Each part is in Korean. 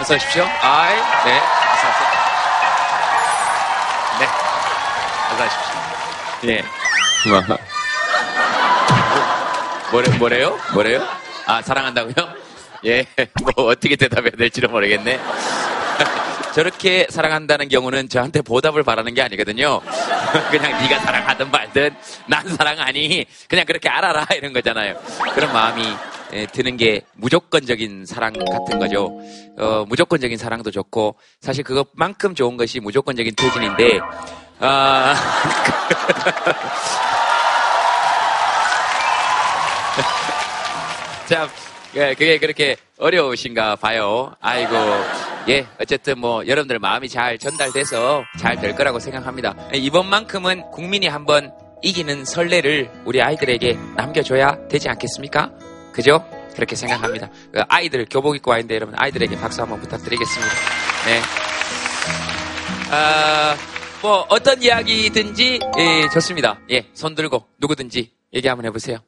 어서 오십시오. 아이, 네. 네. 어서 오십시오. 예. 뭐, 뭐래, 뭐래요? 뭐래요? 아, 사랑한다고요? 예. 뭐, 어떻게 대답해야 될지도 모르겠네. 저렇게 사랑한다는 경우는 저한테 보답을 바라는 게 아니거든요. 그냥 네가 사랑하든 말든 난 사랑하니 그냥 그렇게 알아라 이런 거잖아요. 그런 마음이 예, 드는 게 무조건적인 사랑 같은 거죠. 어, 무조건적인 사랑도 좋고 사실 그것만큼 좋은 것이 무조건적인 퇴진인데 아, 자, 예, 그게 그렇게 어려우신가 봐요. 아이고, 예, 어쨌든 뭐 여러분들 마음이 잘 전달돼서 잘 될 거라고 생각합니다. 이번만큼은 국민이 한번 이기는 설레를 우리 아이들에게 남겨줘야 되지 않겠습니까? 그죠? 그렇게 생각합니다. 그 아이들 교복 입고 와 있는데 여러분 아이들에게 박수 한번 부탁드리겠습니다. 네. 아, 뭐 어떤 이야기든지 예, 좋습니다. 예, 손 들고 누구든지 얘기 한번 해보세요.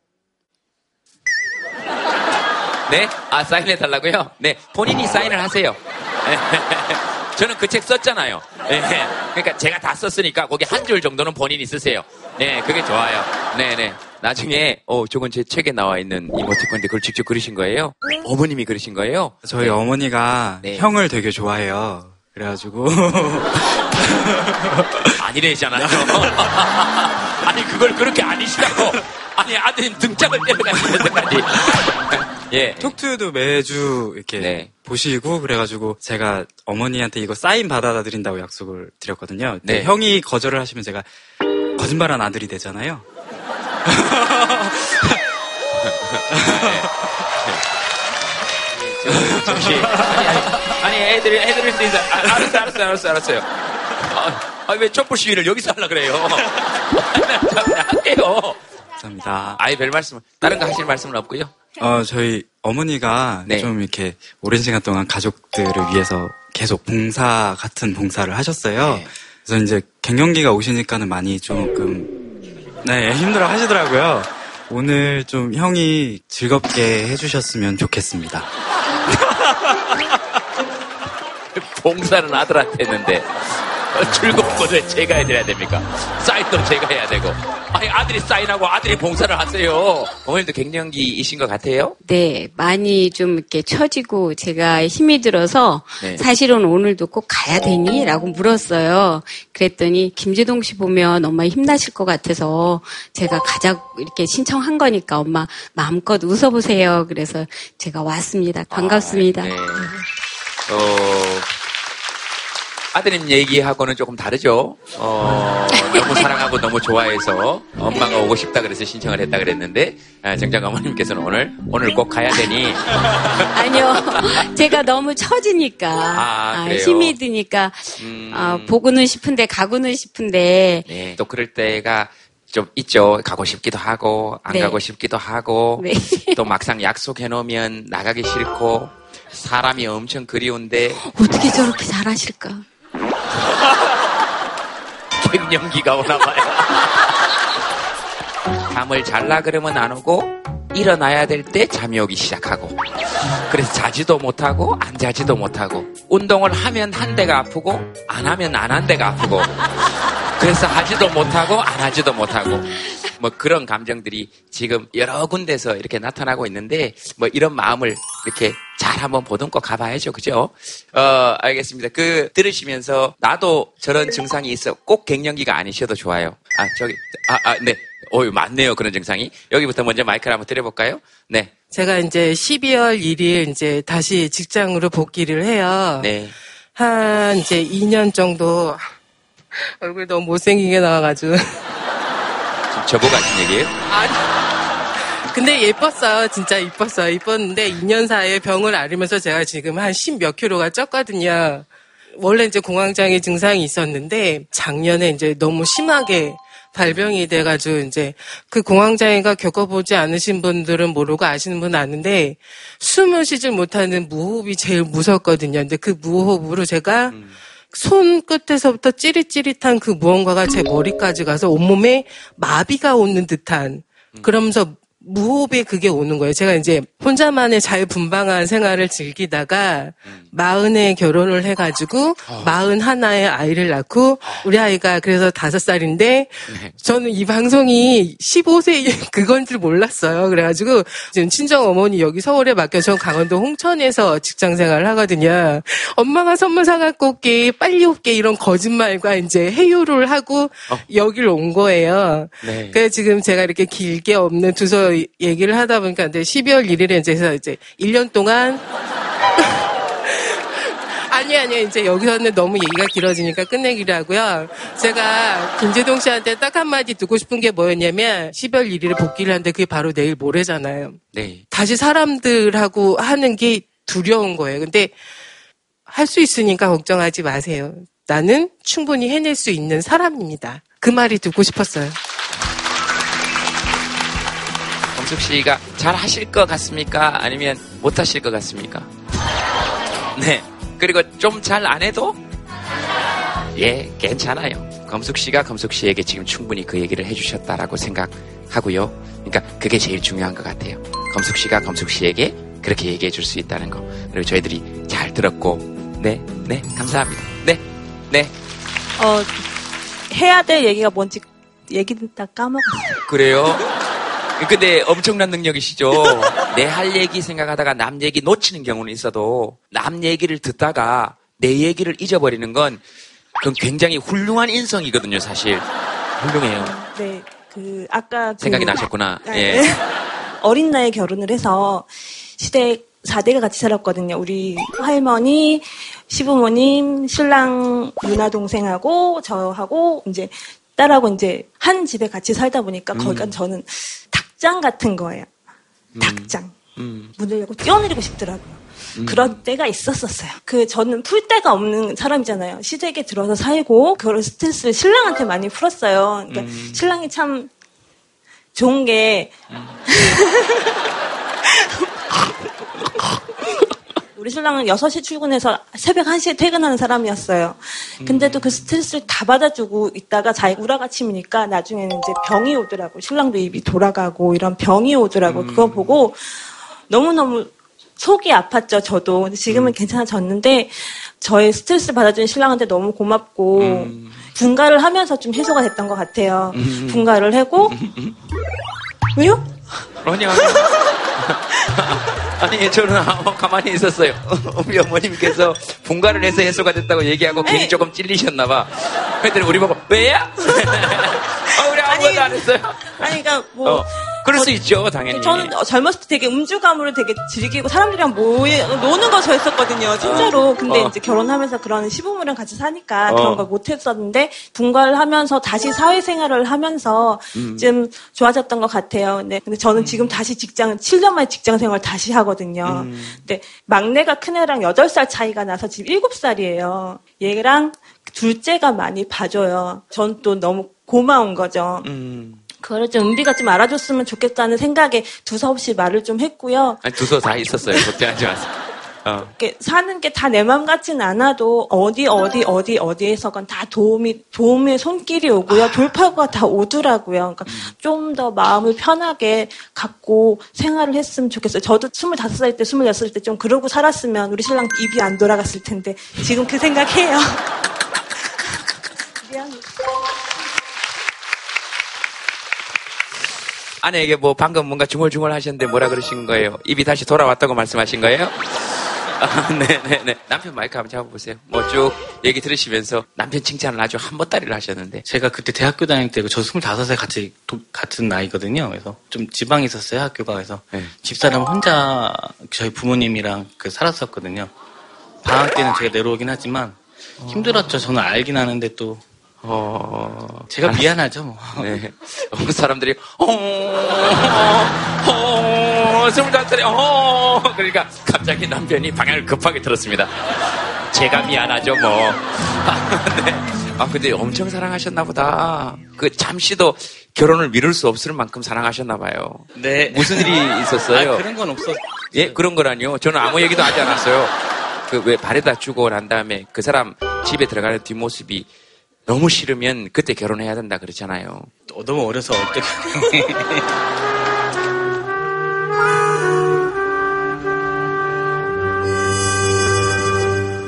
네? 아, 사인해 달라고요? 네. 본인이 사인을 하세요. 저는 그 책 썼잖아요. 네. 그러니까 제가 다 썼으니까 거기 한 줄 정도는 본인이 쓰세요. 네, 그게 좋아요. 네, 네. 나중에 어, 저건 제 책에 나와 있는 이모티콘인데 그걸 직접 그리신 거예요? 어머님이 그리신 거예요? 저희 네. 어머니가 네. 형을 되게 좋아해요. 그래가지고 아니래잖아요. 아니 그걸 그렇게 아니시라고. 아니 아드님 등짝을 때려가시면서까지. 예. 톡투도 매주 이렇게 네. 보시고 그래가지고 제가 어머니한테 이거 사인 받아다 드린다고 약속을 드렸거든요. 네. 형이 거절을 하시면 제가 거짓말한 아들이 되잖아요. 저, 잠시. 아니, 아니, 아니, 애들, 애들을 수 있어. 아, 알았어, 알았어, 알았어, 알았어요. 아, 아, 왜 촛불 시위를 여기서 하려 그래요? 그냥 할게요. 감사합니다. 아예 별 말씀, 다른 거 하실 말씀은 없고요. 어, 저희 어머니가 네. 좀 이렇게 오랜 시간 동안 가족들을 위해서 계속 봉사 같은 봉사를 하셨어요. 네. 그래서 이제 갱년기가 오시니까는 많이 조금 네 힘들어 하시더라고요. 오늘 좀 형이 즐겁게 해주셨으면 좋겠습니다. 봉사는 아들한테 했는데, 어, 즐거운 것을 제가 해드려야 됩니까? 사인도 제가 해야 되고. 아니, 아들이 사인하고 아들이 봉사를 하세요. 어머님도 갱년기이신 것 같아요? 네, 많이 좀 이렇게 처지고 제가 힘이 들어서 네. 사실은 오늘도 꼭 가야 되니? 라고 물었어요. 그랬더니 김재동 씨 보면 엄마 힘나실 것 같아서 제가 가자고 이렇게 신청한 거니까 엄마 마음껏 웃어보세요. 그래서 제가 왔습니다. 반갑습니다. 아, 네. 어, 아드님 얘기하고는 조금 다르죠. 어, 너무 사랑하고 너무 좋아해서 엄마가 오고 싶다 그래서 신청을 했다 그랬는데 아, 정작 어머님께서는 오늘 오늘 꼭 가야 되니 아니요. 제가 너무 처지니까. 아, 아? 힘이 드니까, 음. 아, 보고는 싶은데, 가고는 싶은데, 네, 또 그럴 때가 좀 있죠. 가고 싶기도 하고 안 네. 가고 싶기도 하고 네. 또 막상 약속해 놓으면 나가기 싫고 사람이 엄청 그리운데 어떻게 저렇게 잘하실까? 갱년기가 오나 봐요. 잠을 잘라 그러면 안 오고 일어나야 될 때 잠이 오기 시작하고 그래서 자지도 못하고 안 자지도 못하고 운동을 하면 한 대가 아프고 안 하면 안한 대가 아프고 그래서 하지도 못하고 안 하지도 못하고 뭐 그런 감정들이 지금 여러 군데서 이렇게 나타나고 있는데 뭐 이런 마음을 이렇게 잘 한번 보듬고 가봐야죠. 그죠? 어, 알겠습니다. 그 들으시면서 나도 저런 증상이 있어. 꼭 갱년기가 아니셔도 좋아요. 아, 저기, 아, 아, 네. 어유 많네요. 그런 증상이. 여기부터 먼저 마이크를 한번 드려 볼까요? 네. 제가 이제 12월 1일 이제 다시 직장으로 복귀를 해요. 네. 한 이제 2년 정도 얼굴 너무 못생기게 나와가지고. 지금 저보고 하신 얘기예요? 아니. 근데 예뻤어요. 진짜 이뻤어요. 이뻤는데 2년 사이에 병을 앓으면서 제가 지금 한 10 몇 킬로가 쪘거든요. 원래 이제 공황장애 증상이 있었는데 작년에 이제 너무 심하게 발병이 돼가지고 이제 그 공황장애가 겪어보지 않으신 분들은 모르고 아시는 분은 아는데 숨을 쉬질 못하는 무호흡이 제일 무섭거든요. 근데 그 무호흡으로 제가 손 끝에서부터 찌릿찌릿한 그 무언가가 제 머리까지 가서 온몸에 마비가 오는 듯한 그러면서 무호흡에 그게 오는 거예요. 제가 이제 혼자만의 자유분방한 생활을 즐기다가 마흔에 결혼을 해가지고 마흔 하나의 아이를 낳고 우리 아이가 그래서 다섯 살인데 저는 이 방송이 15세 그건 줄 몰랐어요. 그래가지고 지금 친정 어머니 여기 서울에 맡겨 전 강원도 홍천에서 직장 생활을 하거든요. 엄마가 선물 사갖고 올게 빨리 올게 이런 거짓말과 이제 해유를 하고 여기를 온 거예요. 네. 그래서 지금 제가 이렇게 길게 없는 두서 얘기를 하다 보니까 이제 12월 1일에 이제 해서 이제 1년 동안 아니 아니요 이제 여기서는 너무 얘기가 길어지니까 끝내기로 하고요. 제가 김재동 씨한테 딱 한마디 듣고 싶은 게 뭐였냐면 12월 1일에 복귀를 하는데 그게 바로 내일 모레잖아요. 네. 다시 사람들하고 하는 게 두려운 거예요. 근데 할 수 있으니까 걱정하지 마세요. 나는 충분히 해낼 수 있는 사람입니다. 그 말이 듣고 싶었어요. 검숙 씨가 잘 하실 것 같습니까? 아니면 못 하실 것 같습니까? 네. 그리고 좀 잘 안 해도 예, 괜찮아요. 검숙 씨가 검숙 씨에게 지금 충분히 그 얘기를 해주셨다라고 생각하고요. 그러니까 그게 제일 중요한 것 같아요. 검숙 씨가 검숙 씨에게 그렇게 얘기해 줄 수 있다는 거. 그리고 저희들이 잘 들었고, 네, 네, 감사합니다. 네, 네. 어, 해야 될 얘기가 뭔지 얘기는 다 까먹었어요. 그래요? 근데 엄청난 능력이시죠? 내 할 얘기 생각하다가 남 얘기 놓치는 경우는 있어도 남 얘기를 듣다가 내 얘기를 잊어버리는 건 그건 굉장히 훌륭한 인성이거든요, 사실. 훌륭해요. 네, 그 아까 그- 생각이 나셨구나. 아, 예. 네. 어린 나이에 결혼을 해서 시댁 4대가 같이 살았거든요. 우리 할머니, 시부모님, 신랑 누나 동생하고 저하고 이제 딸하고 이제 한 집에 같이 살다 보니까 거기가 저는 닭장 같은 거예요. 닭장. 음, 문을 열고 뛰어내리고 싶더라고요. 그런 때가 있었었어요. 그 저는 풀 데가 없는 사람이잖아요. 시댁에 들어서 살고 그런 스트레스를 신랑한테 많이 풀었어요. 그러니까 신랑이 참 좋은 게 우리 신랑은 6시 출근해서 새벽 1시에 퇴근하는 사람이었어요. 근데도 그 스트레스를 다 받아주고 있다가 자기 우라가침이니까 나중에는 이제 병이 오더라고. 신랑도 입이 돌아가고 이런 병이 오더라고. 그거 보고 너무너무 속이 아팠죠, 저도. 근데 지금은 괜찮아졌는데 저의 스트레스를 받아주는 신랑한테 너무 고맙고 분가를 하면서 좀 해소가 됐던 것 같아요. 분가를 하고 왜요? 아니요, 아니요. 아니, 저는 아무 가만히 있었어요. 우리 어머님께서 분가를 해서 해소가 됐다고 얘기하고 괜히 네. 조금 찔리셨나 봐. 그랬더니 우리 보고, 왜야? 어, 우리 아무것도 안 했어요. 아니 그러니까 뭐 어, 그럴 수 있죠, 당연히. 저는 어, 젊었을 때 되게 음주감으로 되게 즐기고 사람들이랑 모여, 노는 거 좋아했었거든요, 진짜로. 근데 어. 이제 결혼하면서 그런 시부모랑 같이 사니까 어. 그런 걸 못했었는데 분가를 하면서 다시 사회생활을 하면서 음. 좀 좋아졌던 것 같아요. 네. 근데 저는 지금 다시 직장, 7년 만에 직장 생활 다시 하거든요. 음. 근데 막내가 큰애랑 8살 차이가 나서 지금 7살이에요. 얘랑 둘째가 많이 봐줘요. 전 또 너무 고마운 거죠. 음. 그거를 좀 은비가 좀 알아줬으면 좋겠다는 생각에 두서없이 말을 좀 했고요. 아니, 두서 다 있었어요. 걱정하지 마세요. 어. 사는 게 다 내 맘 같진 않아도 어디 어디 어디 어디에서건 다 도움이 도움의 손길이 오고요. 돌파구가 다 오더라고요. 그러니까 좀더 마음을 편하게 갖고 생활을 했으면 좋겠어요. 저도 25살 때, 26살 때 좀 그러고 살았으면 우리 신랑 입이 안 돌아갔을 텐데 지금 그 생각해요. 아내에게 뭐 방금 뭔가 중얼중얼 하셨는데 뭐라 그러신 거예요? 입이 다시 돌아왔다고 말씀하신 거예요? 아, 네네네. 남편 마이크 한번 잡아보세요. 뭐 쭉 얘기 들으시면서 남편 칭찬을 아주 한 보따리를 하셨는데. 제가 그때 대학교 다닐 때고 저 25살 같이 도- 같은 나이거든요. 그래서 좀 지방에 있었어요 학교가 그래서 네. 집사람 혼자 저희 부모님이랑 그 살았었거든요. 방학 때는 제가 내려오긴 하지만 힘들었죠. 저는 알긴 하는데 또 어, 제가 미안하죠. 뭐. 네. 어, 사람들이, 어, 어, 스물다섯 살에, 어, 그러니까 갑자기 남편이 방향을 급하게 틀었습니다. 제가 미안하죠, 뭐. 아, 네. 아, 근데 엄청 사랑하셨나 보다. 그 잠시도 결혼을 미룰 수 없을 만큼 사랑하셨나 봐요. 네. 무슨 일이 있었어요? 아, 그런 건 없었. 예, 그런 거라니요. 저는 아무 얘기도 하지 않았어요. 그 왜 발에다 주고 난 다음에 그 사람 집에 들어가는 뒷모습이 너무 싫으면 그때 결혼해야 된다 그러잖아요. 어, 너무 어려서 어떻게.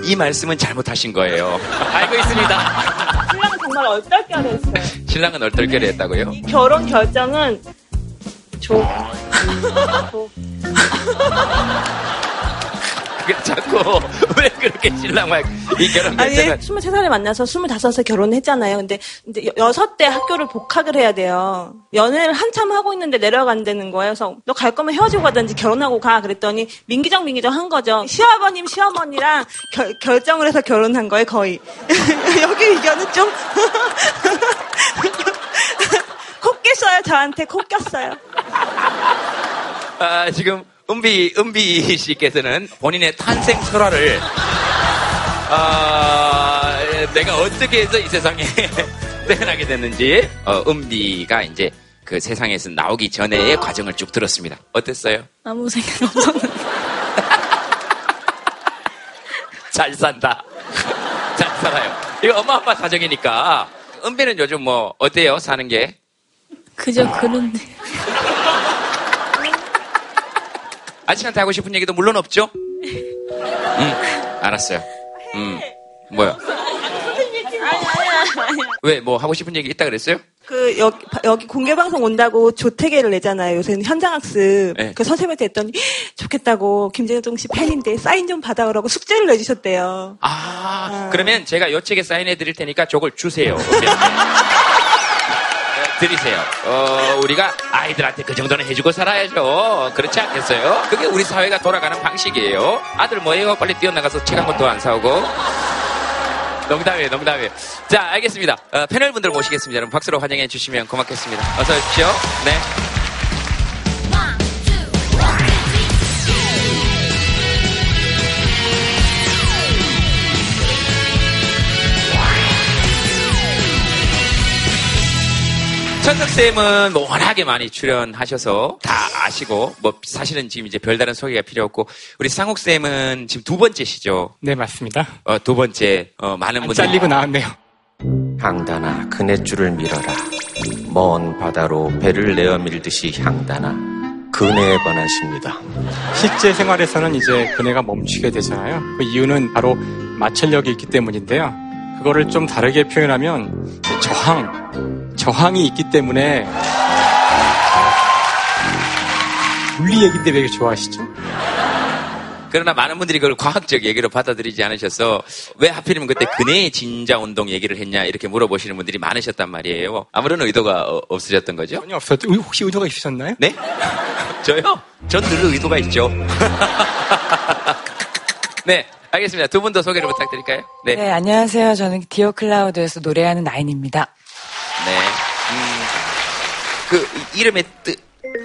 이 말씀은 잘못하신 거예요. 알고 있습니다. 신랑은 정말 얼떨결했어요. 신랑은 얼떨결에 했다고요? 이 결혼 결정은 조. 조. 그 자꾸 왜 그렇게 신랑만 이 결혼 아니, 결정을 23살에 만나서 25에 결혼했잖아요. 근데, 여- 여섯 대 학교를 복학을 해야 돼요. 연애를 한참 하고 있는데 내려간다는 거예요. 그래서 너 갈 거면 헤어지고 가든지 결혼하고 가. 그랬더니 민기정 민기정 한 거죠. 시아버님, 시어머니랑 결, 결정을 해서 결혼한 거예요, 거의. 여기 의견은 좀. 코 꼈어요, 저한테. 코 꼈어요. 아, 지금 은비 은비 씨께서는 본인의 탄생 설화를 아, 내가 어떻게 해서 이 세상에 태어나게 됐는지 어, 은비가 이제 그 세상에서 나오기 전에의 과정을 쭉 들었습니다. 어땠어요? 아무 생각 없었는데. 잘 산다. 잘 살아요. 이거 엄마 아빠 사정이니까 은비는 요즘 뭐 어때요? 사는 게? 그저 그런데. 아저씨한테 하고 싶은 얘기도 물론 없죠? 응, 알았어요. 음, 뭐야? 왜, 뭐 하고 싶은 얘기 있다 그랬어요? 그 여기, 여기 공개 방송 온다고 조태계를 내잖아요. 요새는 현장 학습. 네. 그 선생님한테 했더니 좋겠다고 김재동 씨 팬인데 사인 좀 받아 오라고 숙제를 내주셨대요. 아, 그러면 제가 요 책에 사인해 드릴 테니까 저걸 주세요. 네, 드리세요. 어, 우리가 아이들한테 그 정도는 해주고 살아야죠. 그렇지 않겠어요? 그게 우리 사회가 돌아가는 방식이에요. 아들 뭐예요? 빨리 뛰어나가서 책 한 권도 안 사오고. 농담이에요, 농담이에요. 자, 알겠습니다. 어, 패널 분들 모시겠습니다. 여러분 박수로 환영해 주시면 고맙겠습니다. 어서 오십시오. 네. 천석쌤은 뭐 워낙에 많이 출연하셔서 다 아시고, 뭐 사실은 지금 이제 별다른 소개가 필요 없고, 우리 상욱쌤은 지금 두 번째시죠? 네, 맞습니다. 어, 두 번째, 어, 많은 안 분들이. 잘리고 나왔네요. 향단아 그네줄을 밀어라 먼 바다로 배를 내어 밀듯이 향단아 그네에 관한 시입니다 실제 생활에서는 이제 그네가 멈추게 되잖아요. 그 이유는 바로 마찰력이 있기 때문인데요. 그거를 좀 다르게 표현하면 저항, 저항이 있기 때문에 물리 얘기 때문에 좋아하시죠? 그러나 많은 분들이 그걸 과학적 얘기로 받아들이지 않으셔서 왜 하필이면 그때 근해의 진자 운동 얘기를 했냐 이렇게 물어보시는 분들이 많으셨단 말이에요. 아무런 의도가 어- 없으셨던 거죠? 전혀 없었죠. 의- 혹시 의도가 있으셨나요? 네? 저요? 전 늘 의도가 있죠. 네, 알겠습니다. 두 분 더 소개를 부탁드릴까요? 네. 네, 안녕하세요. 저는 디어 클라우드에서 노래하는 나인입니다. 네. 음, 그 이- 이름의 뜻,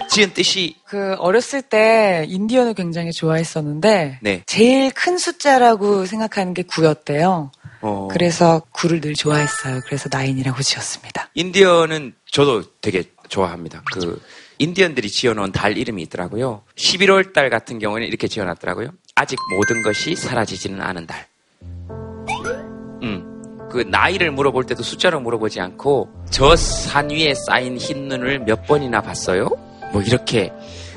지은 뜻이 그 어렸을 때 인디언을 굉장히 좋아했었는데 네. 제일 큰 숫자라고 생각하는 게 9였대요. 어, 그래서 9를 늘 좋아했어요. 그래서 나인이라고 지었습니다. 인디언은 저도 되게 좋아합니다. 그 인디언들이 지어놓은 달 이름이 있더라고요. 11월 달 같은 경우는 이렇게 지어놨더라고요. 아직 모든 것이 사라지지는 않은 달. 음. 그 나이를 물어볼 때도 숫자로 물어보지 않고 저 산 위에 쌓인 흰 눈을 몇 번이나 봤어요? 뭐 이렇게.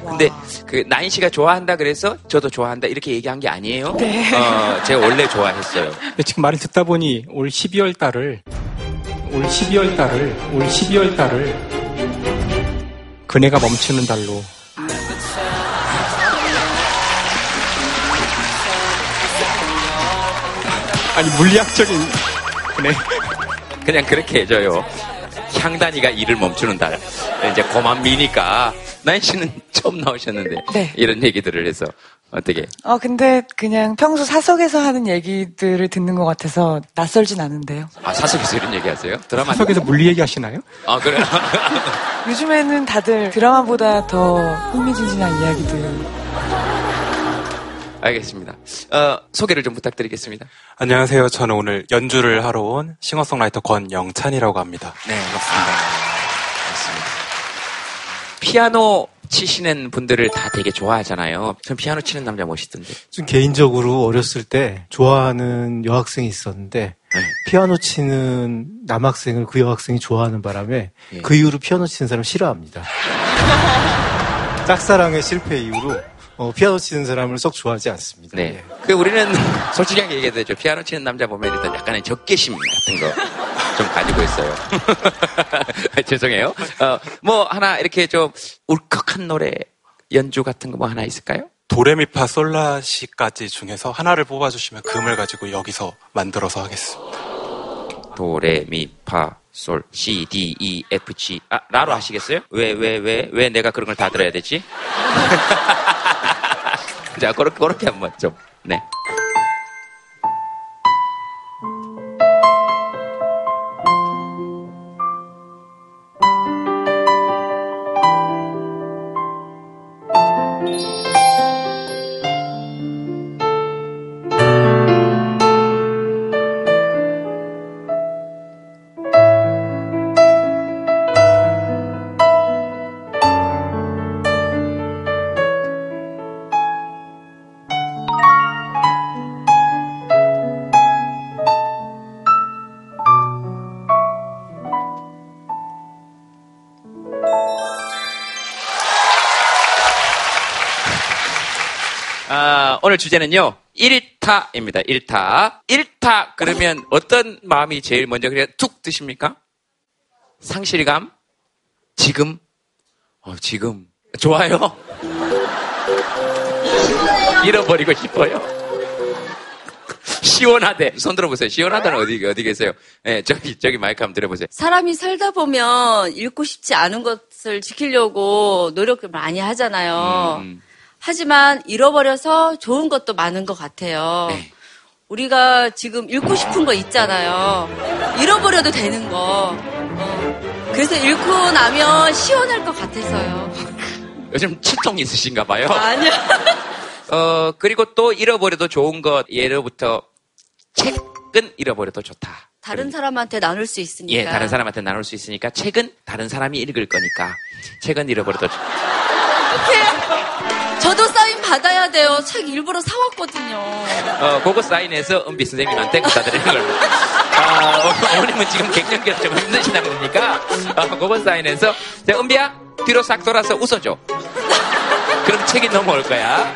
근데 그 나인 씨가 좋아한다 그래서 저도 좋아한다 이렇게 얘기한 게 아니에요. 어, 제가 원래 좋아했어요. 근데 지금 말을 듣다 보니 올 12월 달을 올 12월 달을 올 12월 달을 그네가 멈추는 달로 아니 물리학적인 그 네 그냥 그렇게 해줘요. 향단이가 일을 멈추는 달. 이제 고만 미니까 나인 씨는 처음 나오셨는데 네. 이런 얘기들을 해서 어떻게? 어, 근데 그냥 평소 사석에서 하는 얘기들을 듣는 것 같아서 낯설진 않은데요. 아 사석에서 이런 얘기하세요? 드라마 사석에서 물리 얘기하시나요? 아 그래. 요즘에는 다들 드라마보다 더 흥미진진한 이야기들. 알겠습니다. 어, 소개를 좀 부탁드리겠습니다. 안녕하세요. 저는 오늘 연주를 하러 온 싱어송라이터 권영찬이라고 합니다. 네, 반갑습니다. 반갑습니다. 피아노 치시는 분들을 다 되게 좋아하잖아요. 전 피아노 치는 남자 멋있던데. 좀 개인적으로 어렸을 때 좋아하는 여학생이 있었는데 네. 피아노 치는 남학생을 그 여학생이 좋아하는 바람에 예. 그 이후로 피아노 치는 사람 싫어합니다. 짝사랑의 실패 이후로 어, 피아노 치는 사람을 썩 좋아하지 않습니다. 네. 그 우리는 솔직하게 얘기해도 되죠. 피아노 치는 남자 보면 일단 약간의 적개심 같은 거 좀 가지고 있어요. 죄송해요. 어, 뭐 하나 이렇게 좀 울컥한 노래 연주 같은 거 뭐 하나 있을까요? 도레미파 솔라시까지 중에서 하나를 뽑아주시면 금을 가지고 여기서 만들어서 하겠습니다. 도레미파 솔 C D E F G 아 라로 하시겠어요? 왜 왜 왜 왜 내가 그런 걸 다 들어야 되지? 자 그렇게 그렇게 한번 좀 네. 아, 오늘 주제는요. 1타입니다. 1타. 1타 그러면 어떤 마음이 제일 먼저 그냥 툭 뜨십니까? 상실감? 지금? 어, 지금. 좋아요? 잃어버리고 싶어요? 시원하대. 손 들어보세요. 시원하다는 어디, 어디 계세요? 예, 저기, 저기 마이크 한번 들어보세요. 사람이 살다 보면 잃고 싶지 않은 것을 지키려고 노력을 많이 하잖아요. 음, 하지만 잃어버려서 좋은 것도 많은 것 같아요. 네. 우리가 지금 잃고 싶은 거 있잖아요. 잃어버려도 되는 거. 어. 그래서 잃고 나면 시원할 것 같아서요. 요즘 치통 있으신가 봐요. 아니요. 어, 그리고 또 잃어버려도 좋은 것, 예로부터 책은 잃어버려도 좋다. 다른 사람한테 나눌 수 있으니까. 예, 다른 사람한테 나눌 수 있으니까 책은 다른 사람이 읽을 거니까 책은 잃어버려도 좋다. 저도 사인 받아야 돼요. 책 일부러 사왔거든요. 어, 그거 사인해서 은비 선생님한테 갖다 드리는 걸로. 아, 어, 어머님은 지금 갱년기가 좀 힘드시다 보니까, 어, 그거 사인해서, 자, 은비야, 뒤로 싹 돌아서 웃어줘. 그럼 책이 넘어올 거야.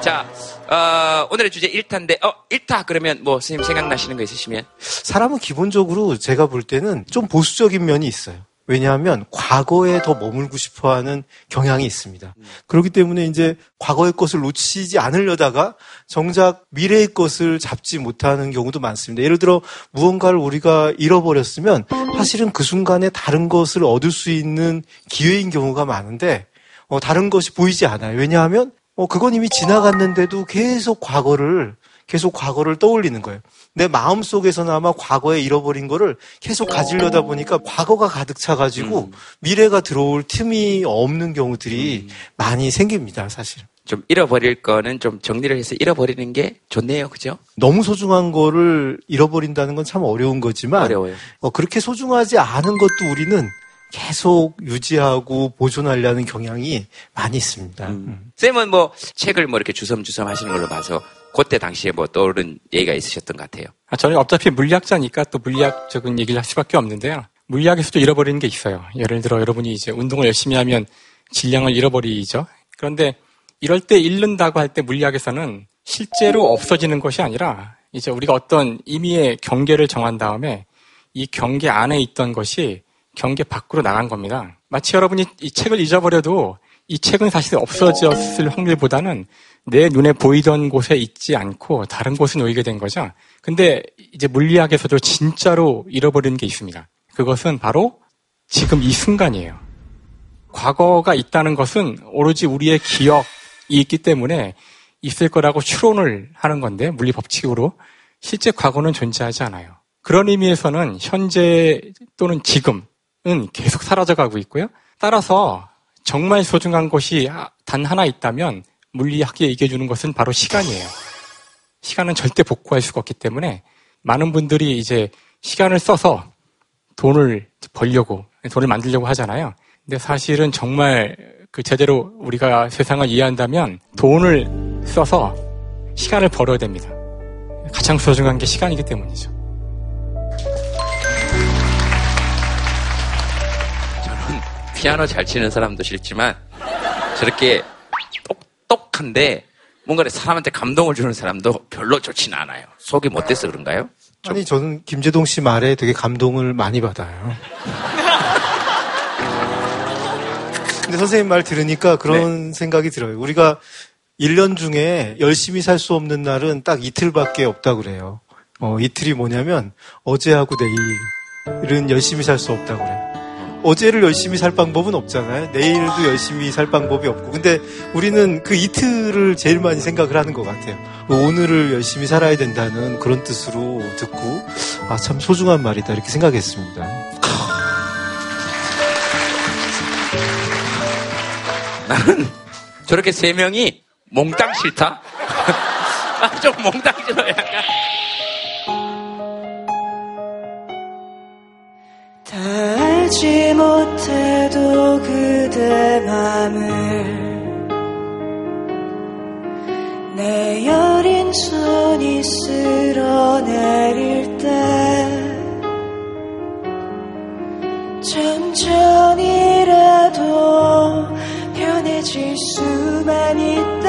자, 어, 오늘의 주제 1타인데, 어, 1타 그러면 뭐, 선생님 생각나시는 거 있으시면? 사람은 기본적으로 제가 볼 때는 좀 보수적인 면이 있어요. 왜냐하면 과거에 더 머물고 싶어 하는 경향이 있습니다. 그렇기 때문에 이제 과거의 것을 놓치지 않으려다가 정작 미래의 것을 잡지 못하는 경우도 많습니다. 예를 들어 무언가를 우리가 잃어버렸으면 사실은 그 순간에 다른 것을 얻을 수 있는 기회인 경우가 많은데 어, 다른 것이 보이지 않아요. 왜냐하면 어, 그건 이미 지나갔는데도 계속 과거를 계속 과거를 떠올리는 거예요. 내 마음 속에서는 아마 과거에 잃어버린 거를 계속 가지려다 보니까 과거가 가득 차가지고 미래가 들어올 틈이 없는 경우들이 많이 생깁니다, 사실. 좀 잃어버릴 거는 좀 정리를 해서 잃어버리는 게 좋네요. 그죠? 너무 소중한 거를 잃어버린다는 건 참 어려운 거지만 어려워요. 어, 그렇게 소중하지 않은 것도 우리는 계속 유지하고 보존하려는 경향이 많이 있습니다. 음. 쌤은 뭐 책을 뭐 이렇게 주섬주섬 하시는 걸로 봐서 그때 당시에 뭐 떠오른 얘기가 있으셨던 것 같아요. 아, 저는 어차피 물리학자니까 또 물리학적인 얘기를 할 수밖에 없는데요. 물리학에서도 잃어버리는 게 있어요. 예를 들어 여러분이 이제 운동을 열심히 하면 질량을 잃어버리죠. 그런데 이럴 때 잃는다고 할 때 물리학에서는 실제로 없어지는 것이 아니라 이제 우리가 어떤 임의의 경계를 정한 다음에 이 경계 안에 있던 것이 경계 밖으로 나간 겁니다. 마치 여러분이 이 책을 잊어버려도 이 책은 사실 없어졌을 확률보다는 내 눈에 보이던 곳에 있지 않고 다른 곳에 놓이게 된 거죠. 근데 이제 물리학에서도 진짜로 잃어버리는 게 있습니다. 그것은 바로 지금 이 순간이에요. 과거가 있다는 것은 오로지 우리의 기억이 있기 때문에 있을 거라고 추론을 하는 건데 물리 법칙으로 실제 과거는 존재하지 않아요. 그런 의미에서는 현재 또는 지금은 계속 사라져가고 있고요. 따라서 정말 소중한 것이 단 하나 있다면 물리학이 얘기해주는 것은 바로 시간이에요. 시간은 절대 복구할 수가 없기 때문에 많은 분들이 이제 시간을 써서 돈을 벌려고, 돈을 만들려고 하잖아요. 근데 사실은 정말 그 제대로 우리가 세상을 이해한다면 돈을 써서 시간을 벌어야 됩니다. 가장 소중한 게 시간이기 때문이죠. 저는 피아노 잘 치는 사람도 싫지만 저렇게 똑 똑한데 뭔가 사람한테 감동을 주는 사람도 별로 좋지는 않아요. 속이 못돼서 그런가요? 아니 저는 김재동 씨 말에 되게 감동을 많이 받아요. 근데 선생님 말 들으니까 그런 생각이 들어요. 우리가 1년 중에 열심히 살 수 없는 날은 딱 이틀밖에 없다 그래요. 어, 이틀이 뭐냐면 어제하고 내일은 열심히 살 수 없다 그래요. 어제를 열심히 살 방법은 없잖아요. 내일도 열심히 살 방법이 없고. 근데 우리는 그 이틀을 제일 많이 생각을 하는 것 같아요. 오늘을 열심히 살아야 된다는 그런 뜻으로 듣고, 아, 참 소중한 말이다. 이렇게 생각했습니다. 나는 저렇게 세 명이 몽땅 싫다? 아, 좀 몽땅 싫어, 약간. 다 알지 못해도 그대 맘을 내 여린 손이 쓸어내릴 때 천천히라도 편해질 수만 있다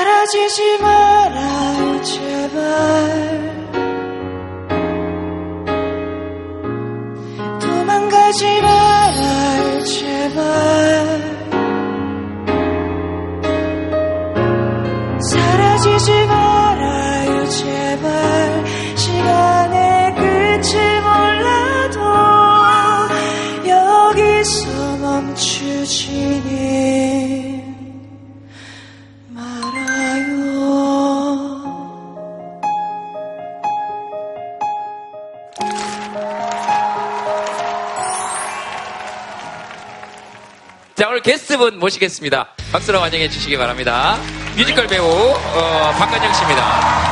사라지지 말아요 제발. 도망가지 말아요 제발. 사라지지 말아요 제발. 시간의 끝을 몰라도 여기서 멈추지는 오늘 게스트분 모시겠습니다. 박수로 환영해 주시기 바랍니다. 뮤지컬 배우, 어, 박관영 씨입니다.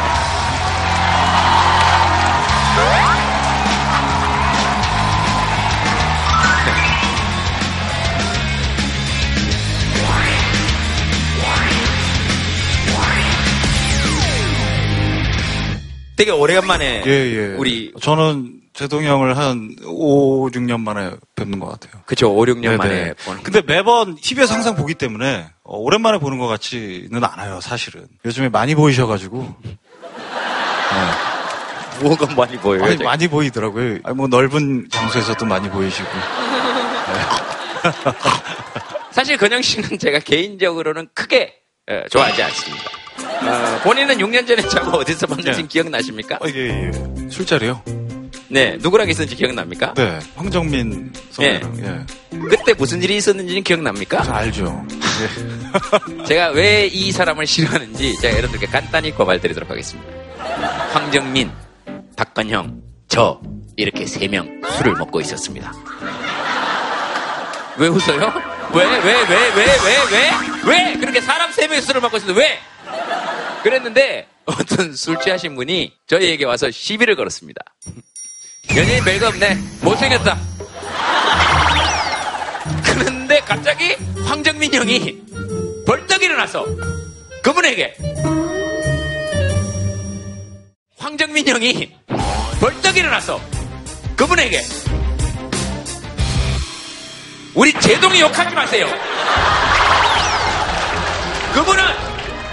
되게 오래간만에 예, 예. 우리 저는 제동이 형을 한 5, 6년 만에 뵙는 것 같아요. 그죠 5, 6년 네네. 만에 보는. 근데 매번 TV에서 항상 보기 때문에 어, 오랜만에 보는 것 같지는 않아요, 사실은. 요즘에 많이 보이셔가지고. 뭐가 많이 보여요? 아니? 많이 보이더라고요. 아니, 뭐 넓은 장소에서도 많이 보이시고. 사실 근영 씨는 제가 개인적으로는 크게 예, 좋아하지 않습니다. 어, 본인은 6년 전에 저하고 어디서 봤는지 기억나십니까? 예, 예. 술자리요? 네, 누구랑 있었는지 기억납니까? 네, 황정민 선배랑. 예. 그때 무슨 일이 있었는지는 기억납니까? 알죠. 제가 왜 이 사람을 싫어하는지 제가 여러분들께 간단히 고발드리도록 하겠습니다. 황정민, 박건형, 저 이렇게 세 명 술을 먹고 있었습니다. 왜 웃어요? 왜, 왜, 왜, 왜, 왜, 왜? 왜? 그렇게 사람 세 명이 술을 먹고 있었는데 왜? 그랬는데 어떤 술 취하신 분이 저희에게 와서 시비를 걸었습니다. 연예인 별거 없네. 못생겼다. 그런데 갑자기 황정민 형이 벌떡 일어나서 그분에게 황정민 형이 벌떡 일어나서 그분에게 우리 제동이 욕하지 마세요. 그분은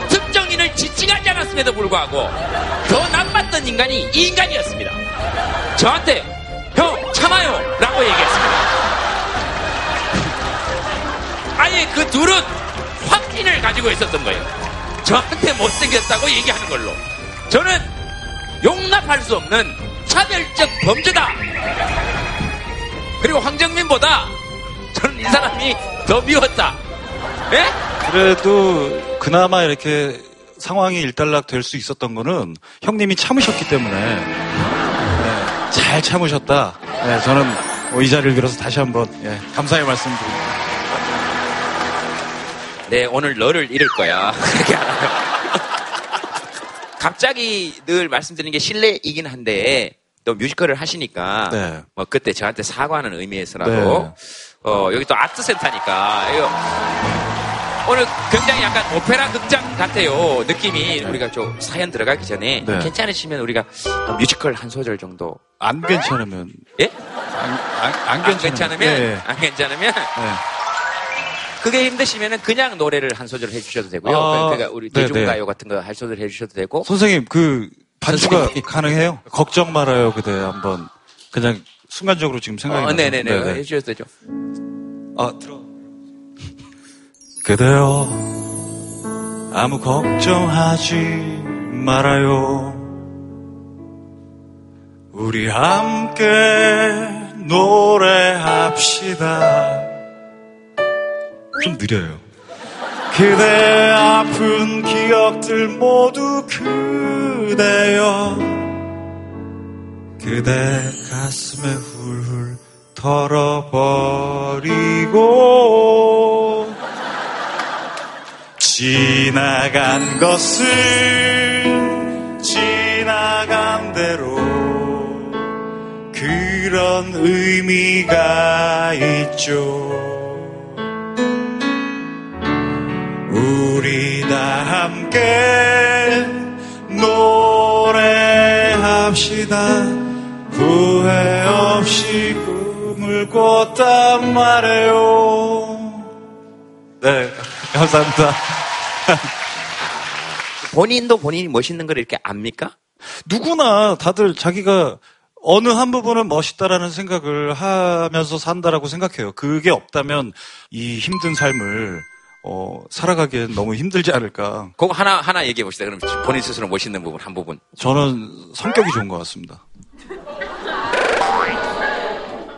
특정인을 지칭하지 않았음에도 불구하고 더 나빴던 인간이 이 인간이었습니다. 저한테 형 참아요 라고 얘기했습니다. 아예 그 둘은 확신을 가지고 있었던 거예요. 저한테 못생겼다고 얘기하는 걸로. 저는 용납할 수 없는 차별적 범죄다. 그리고 황정민보다 저는 이 사람이 더 미웠다. 예? 그래도 그나마 이렇게 상황이 일단락 될 수 있었던 거는 형님이 참으셨기 때문에 네, 잘 참으셨다. 네, 저는 뭐이 자리를 빌어서 다시 한번 예, 감사의 말씀 드립니다. 네, 오늘 너를 잃을 거야. 그렇게 알아요. 갑자기 늘 말씀드리는 게 실례이긴 한데 또 뮤지컬을 하시니까 네. 뭐 그때 저한테 사과하는 의미에서라도 어, 여기 또 아트 센터니까 이거 오늘 굉장히 약간 오페라 극장 같아요 느낌이 우리가 좀 사연 들어가기 전에 네. 괜찮으시면 우리가 뮤지컬 한 소절 정도 안 괜찮으면 예? 안, 안, 안안 괜찮으면 괜찮으면 예, 안 괜찮으면 예. 그게 힘드시면은 그냥 노래를 한 소절 해주셔도 되고요. 아, 그러니까 우리 네, 대중가요 같은 거 한 소절 해주셔도 되고. 선생님 그 반주가. 가능해요? 걱정 말아요 그대 한번 그냥 순간적으로 지금 생각이 어. 네네네 네네. 해주셔도 되죠. 아 들어 그대여 아무 걱정하지 말아요. 우리 함께 노래합시다. 좀 느려요. 그대 아픈 기억들 모두 그대여. 그대 가슴에 훌훌 털어버리고. 지 나간 것을 지나간 대로 그런 의미가 있죠. 우리 다 함께 노래합시다. 후회 없이 꿈을 꿨단 말이에요. 네 감사합니다 본인도 본인이 멋있는 걸 이렇게 압니까? 누구나 다들 자기가 어느 한 부분은 멋있다라는 생각을 하면서 산다라고 생각해요. 그게 없다면 이 힘든 삶을 어, 살아가기엔 너무 힘들지 않을까. 그거 하나 하나 얘기해 봅시다. 그럼 본인 스스로 멋있는 부분 한 부분. 저는 성격이 좋은 것 같습니다.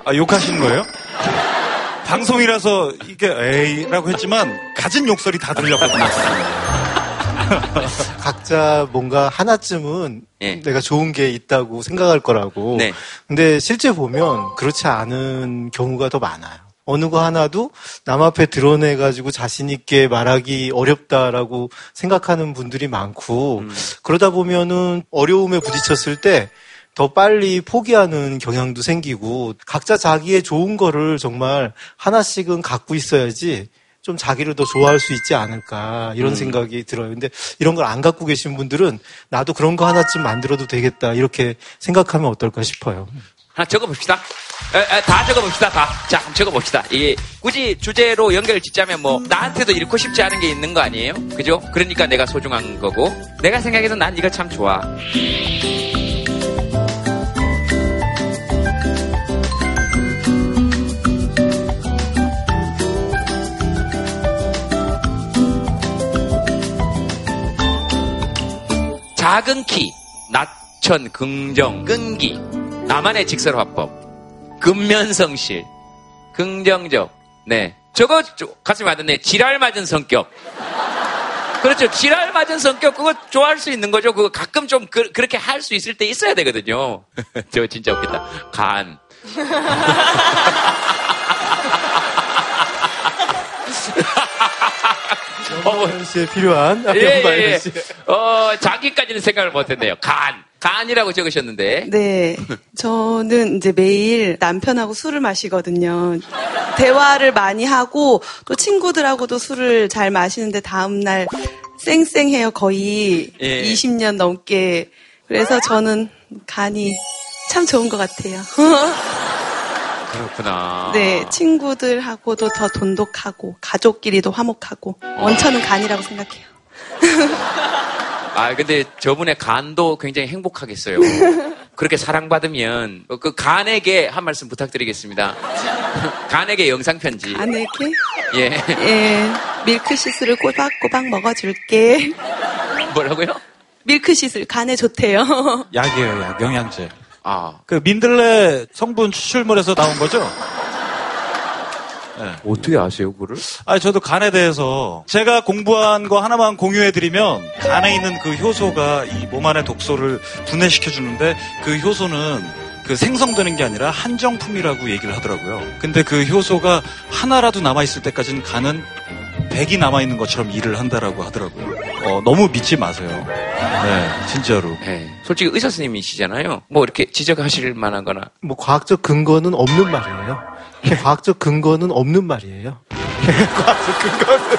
아, 욕하시는 거예요? 방송이라서 이게 에이라고 했지만 가진 욕설이 다 들렸거든요. 각자 뭔가 하나쯤은 내가 좋은 게 있다고 생각할 거라고. 네. 근데 실제 보면 그렇지 않은 경우가 더 많아요. 어느 거 하나도 남 앞에 드러내가지고 자신있게 말하기 어렵다라고 생각하는 분들이 많고, 그러다 보면은 어려움에 부딪혔을 때 더 빨리 포기하는 경향도 생기고, 각자 자기의 좋은 거를 정말 하나씩은 갖고 있어야지 좀 자기를 더 좋아할 수 있지 않을까 이런 음. 생각이 들어요. 근데 이런 걸 안 갖고 계신 분들은 나도 그런 거 하나쯤 만들어도 되겠다 이렇게 생각하면 어떨까 싶어요. 하나 적어봅시다. 에, 에, 다 적어봅시다. 다. 자, 한번 적어봅시다. 이게 굳이 주제로 연결 짓자면 뭐 나한테도 잃고 싶지 않은 게 있는 거 아니에요? 그죠? 그러니까 내가 소중한 거고 내가 생각해도 난 이거 참 좋아. 작은 키, 낙천, 긍정, 끈기, 나만의 직설 화법, 근면성실, 긍정적, 네. 저거 조- 가슴이 맞았네. 지랄 맞은 성격. 그렇죠. 지랄 맞은 성격, 그거 좋아할 수 있는 거죠. 그거 가끔 좀 그, 렇게 할 수 있을 때 있어야 되거든요. 저 진짜 웃겠다. 간. 정말 씨에 필요한 예, 예, 예. 씨. 어, 자기까지는 생각을 못 했네요. 간. 간이라고 적으셨는데. 네. 저는 이제 매일 남편하고 술을 마시거든요. 대화를 많이 하고 또 친구들하고도 술을 잘 마시는데 다음 날 쌩쌩해요. 거의 예. 20년 넘게. 그래서 저는 간이 참 좋은 것 같아요. 그렇구나. 네. 친구들하고도 더 돈독하고 가족끼리도 화목하고 원천은 간이라고 생각해요. 아, 근데 저분의 간도 굉장히 행복하겠어요. 그렇게 사랑받으면 어, 그 간에게 한 말씀 부탁드리겠습니다. 간에게 영상 편지. 간에게? 예. 예. 밀크시스를 꼬박꼬박 먹어줄게. 뭐라고요? 밀크시슬 간에 좋대요. 약이에요, 약. 영양제. 아. 그 민들레 성분 추출물에서 나온 거죠? 어떻게 아세요, 그거를? 아니, 저도 간에 대해서 제가 공부한 거 하나만 공유해드리면 간에 있는 그 효소가 이 몸 안의 독소를 분해시켜주는데 그 효소는 그 생성되는 게 아니라 한정품이라고 얘기를 하더라고요. 근데 그 효소가 하나라도 남아있을 때까지는 간은 백이 남아있는 것처럼 일을 한다라고 하더라고요. 어, 너무 믿지 마세요. 네, 진짜로. 네. 솔직히 의사 선생님이시잖아요. 뭐 이렇게 지적하실 만한 거나. 뭐 과학적 근거는 없는 말이에요. 과학적 근거는 없는 말이에요. 과학적 근거는.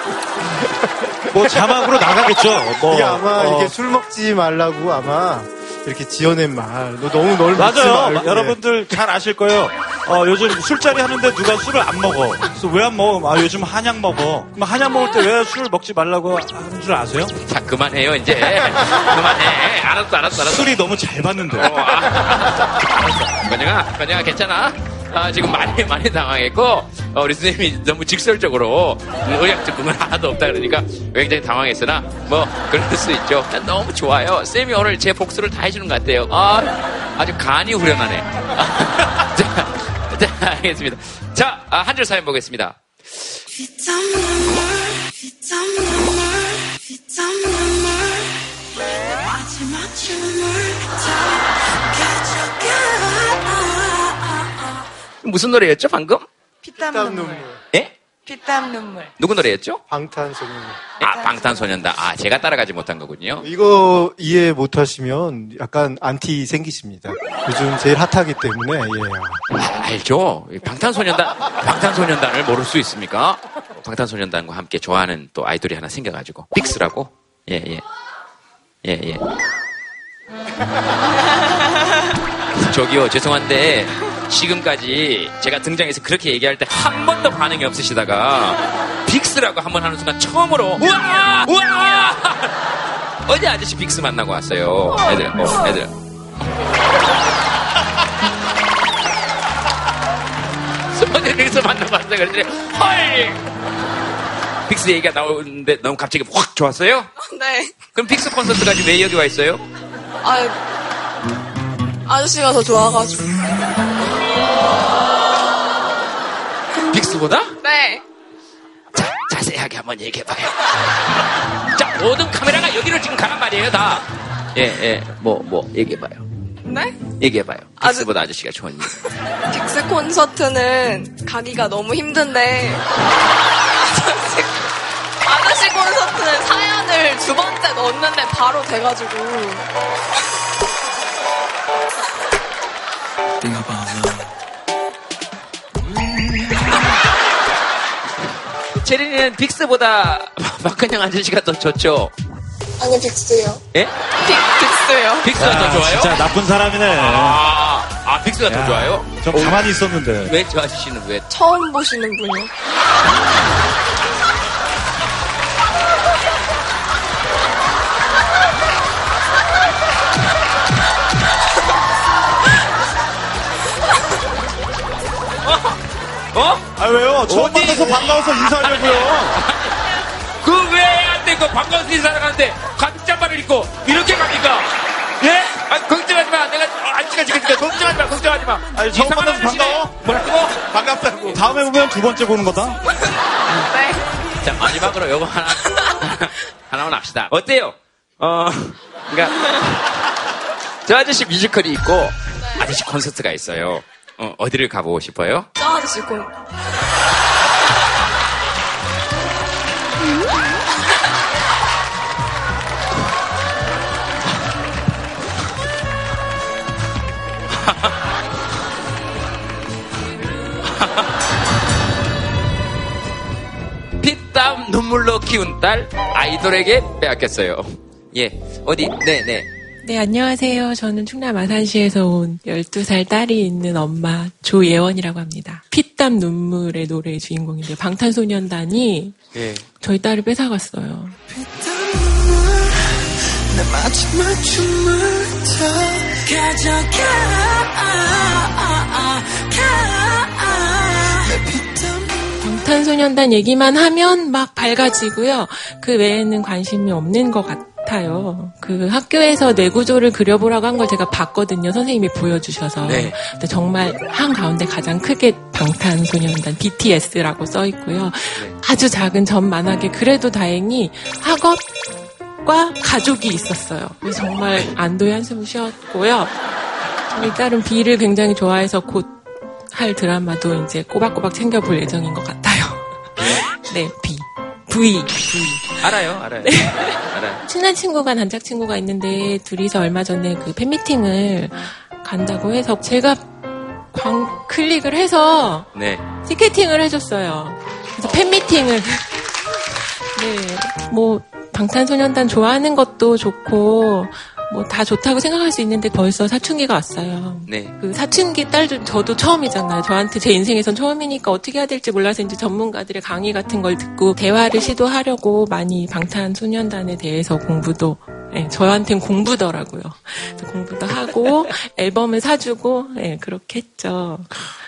뭐 자막으로 나가겠죠. 뭐, 이게 아마 어. 이게 술 먹지 말라고 아마 이렇게 지어낸 말. 너 너무 널 맞아요. 말고. 여러분들 잘 아실 거예요. 어, 요즘 술자리 하는데 누가 술을 안 먹어. 그래서 왜 안 먹어? 아, 요즘 한약 먹어. 그럼 한약 먹을 때 왜술 먹지 말라고 하는 줄 아세요? 자, 그만해요, 이제. 그만해. 알았어, 알았어, 알았어. 술이 너무 잘 받는데. 어, 아, 건영아, 건영아, 괜찮아? 아, 지금 많이, 많이 당황했고, 어, 우리 선생님이 너무 직설적으로 음, 의학적 근거 하나도 없다 그러니까 굉장히 당황했으나, 뭐, 그럴 수 있죠. 난 너무 좋아요. 쌤이 오늘 제 복수를 다 해주는 것 같아요. 아, 아주 간이 후련하네. 자, 자, 알겠습니다. 자, 아, 한줄 사연 보겠습니다. 무슨 노래였죠, 방금? 피땀 눈물. 예? 피땀 눈물. 누구 노래였죠? 방탄소년단. 아, 방탄소년단. 아, 제가 따라가지 못한 거군요. 이거 이해 못 하시면 약간 안티 생기십니다. 요즘 제일 핫하기 때문에 예. 아, 알죠. 이 방탄소년단, 방탄소년단을 모를 수 있습니까? 방탄소년단과 함께 좋아하는 또 아이돌이 하나 생겨가지고. 빅스라고? 예, 예. 예, 예. 저기요, 죄송한데, 지금까지 제가 등장해서 그렇게 얘기할 때 한 번도 반응이 없으시다가, 빅스라고 한 번 하는 순간 처음으로, 우와! 우와! 어제 아저씨 빅스 만나고 왔어요. 애들, 어, 애들. 어디서 만나고 왔어요. 그랬더니, 헐! 빅스 얘기가 나오는데 너무 갑자기 확 좋았어요? 네. 그럼 빅스 콘서트 가지 왜 여기 와 있어요? 아, 아저씨가 더 좋아가지고. 빅스보다? 네. 자, 자세하게 한번 얘기해봐요. 자, 모든 카메라가 여기로 지금 가란 말이에요, 다. 예, 예, 뭐, 뭐, 얘기해봐요. 네? 얘기해봐요. 빅스보다 아저씨가 좋은 이유. 빅스 콘서트는 가기가 너무 힘든데. 아저씨, 아저씨 콘서트는 사연을 두 번째 넣었는데 바로 돼가지고. 체린이는 빅스보다 박근영 아저씨가 더 좋죠? 아니, 빅스요. 예? 빅스요. 빅스가 더 좋아요? 진짜 나쁜 사람이네. 아, 아 빅스가 더 좋아요? 좀 가만히 있었는데. 왜 저 아저씨는 왜? 처음 보시는 분이요. 왜요? 처음 어디? 만나서 반가워서 인사하려고요. 그 왜 안 돼? 그 반가워서 인사를 가는데 가죽 잠바를 입고 이렇게 갑니까? 예? 아, 걱정하지 마. 내가 어, 안 찍어 찍어 찍어. 걱정하지 마. 걱정하지 마. 아니, 처음 만나서. 반가워? 뭐라고? 반갑다고. 다음에 보면 두 번째 보는 거다. 자 마지막으로 요거 하나 하나만 합시다. 어때요? 어, 그러니까 저 아저씨 뮤지컬이 있고 아저씨 콘서트가 있어요. 어, 어디를 가보고 싶어요? 콘. 피땀 눈물로 키운 딸 아이돌에게 빼앗겼어요. 예, 어디? 네, 네. 네, 안녕하세요. 저는 충남 아산시에서 온 12살 딸이 있는 엄마 조예원이라고 합니다. 피땀 눈물의 노래의 주인공인데 방탄소년단이 예. 저희 딸을 뺏어갔어요. 내 마지막 춤을 더 가져가 내 피땀 방탄소년단 얘기만 하면 막 밝아지고요. 그 외에는 관심이 없는 것 같아요. 그 학교에서 내구조를 그려보라고 한 걸 제가 봤거든요. 선생님이 보여주셔서. 네. 근데 정말 한 가운데 가장 크게 방탄소년단 BTS라고 써 있고요. 아주 작은 점만하게 그래도 다행히 학업과 가족이 있었어요. 정말 안도의 한숨을 쉬었고요. 저희 딸은 비를 굉장히 좋아해서 곧 할 드라마도 이제 꼬박꼬박 챙겨볼 예정인 것 같아요. 네, 비. V. 알아요, 알아요. 네. 알아요. 친한 친구가 단짝 친구가 있는데 둘이서 얼마 전에 그 팬미팅을 간다고 해서 제가 광 클릭을 해서 네. 티켓팅을 해줬어요. 그래서 팬미팅을 네, 뭐 방탄소년단 좋아하는 것도 좋고 뭐 다 좋다고 생각할 수 있는데 벌써 사춘기가 왔어요. 네. 그 사춘기 딸도 저도 처음이잖아요. 저한테 제 인생에선 처음이니까 어떻게 해야 될지 몰라서 이제 전문가들의 강의 같은 걸 듣고 대화를 시도하려고 많이 방탄소년단에 대해서 공부도 예, 저한테는 공부더라고요. 공부도 하고 앨범을 사주고 예, 그렇게 했죠.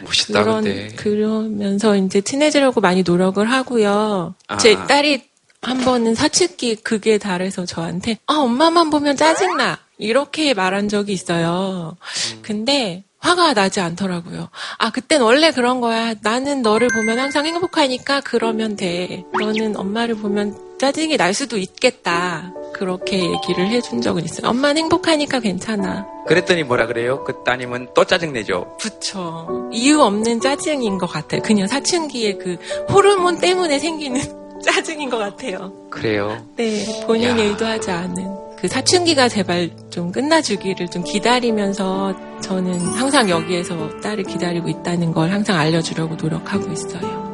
멋있다, 그런 근데. 그러면서 이제 친해지려고 많이 노력을 하고요. 아. 제 딸이 한 번은 사춘기 극에 달해서 저한테 아 엄마만 보면 짜증나 이렇게 말한 적이 있어요. 근데 화가 나지 않더라고요. 아 그땐 원래 그런 거야. 나는 너를 보면 항상 행복하니까 그러면 돼. 너는 엄마를 보면 짜증이 날 수도 있겠다. 그렇게 얘기를 해준 적은 있어요. 엄마는 행복하니까 괜찮아. 그랬더니 뭐라 그래요? 그 따님은 또 짜증내죠. 그쵸. 이유 없는 짜증인 것 같아요. 그냥 사춘기의 그 호르몬 때문에 생기는 짜증인 것 같아요. 그래요. 네, 본인이 의도하지 않은. 그 사춘기가 제발 좀 끝나주기를 좀 기다리면서 저는 항상 여기에서 딸을 기다리고 있다는 걸 항상 알려주려고 노력하고 있어요.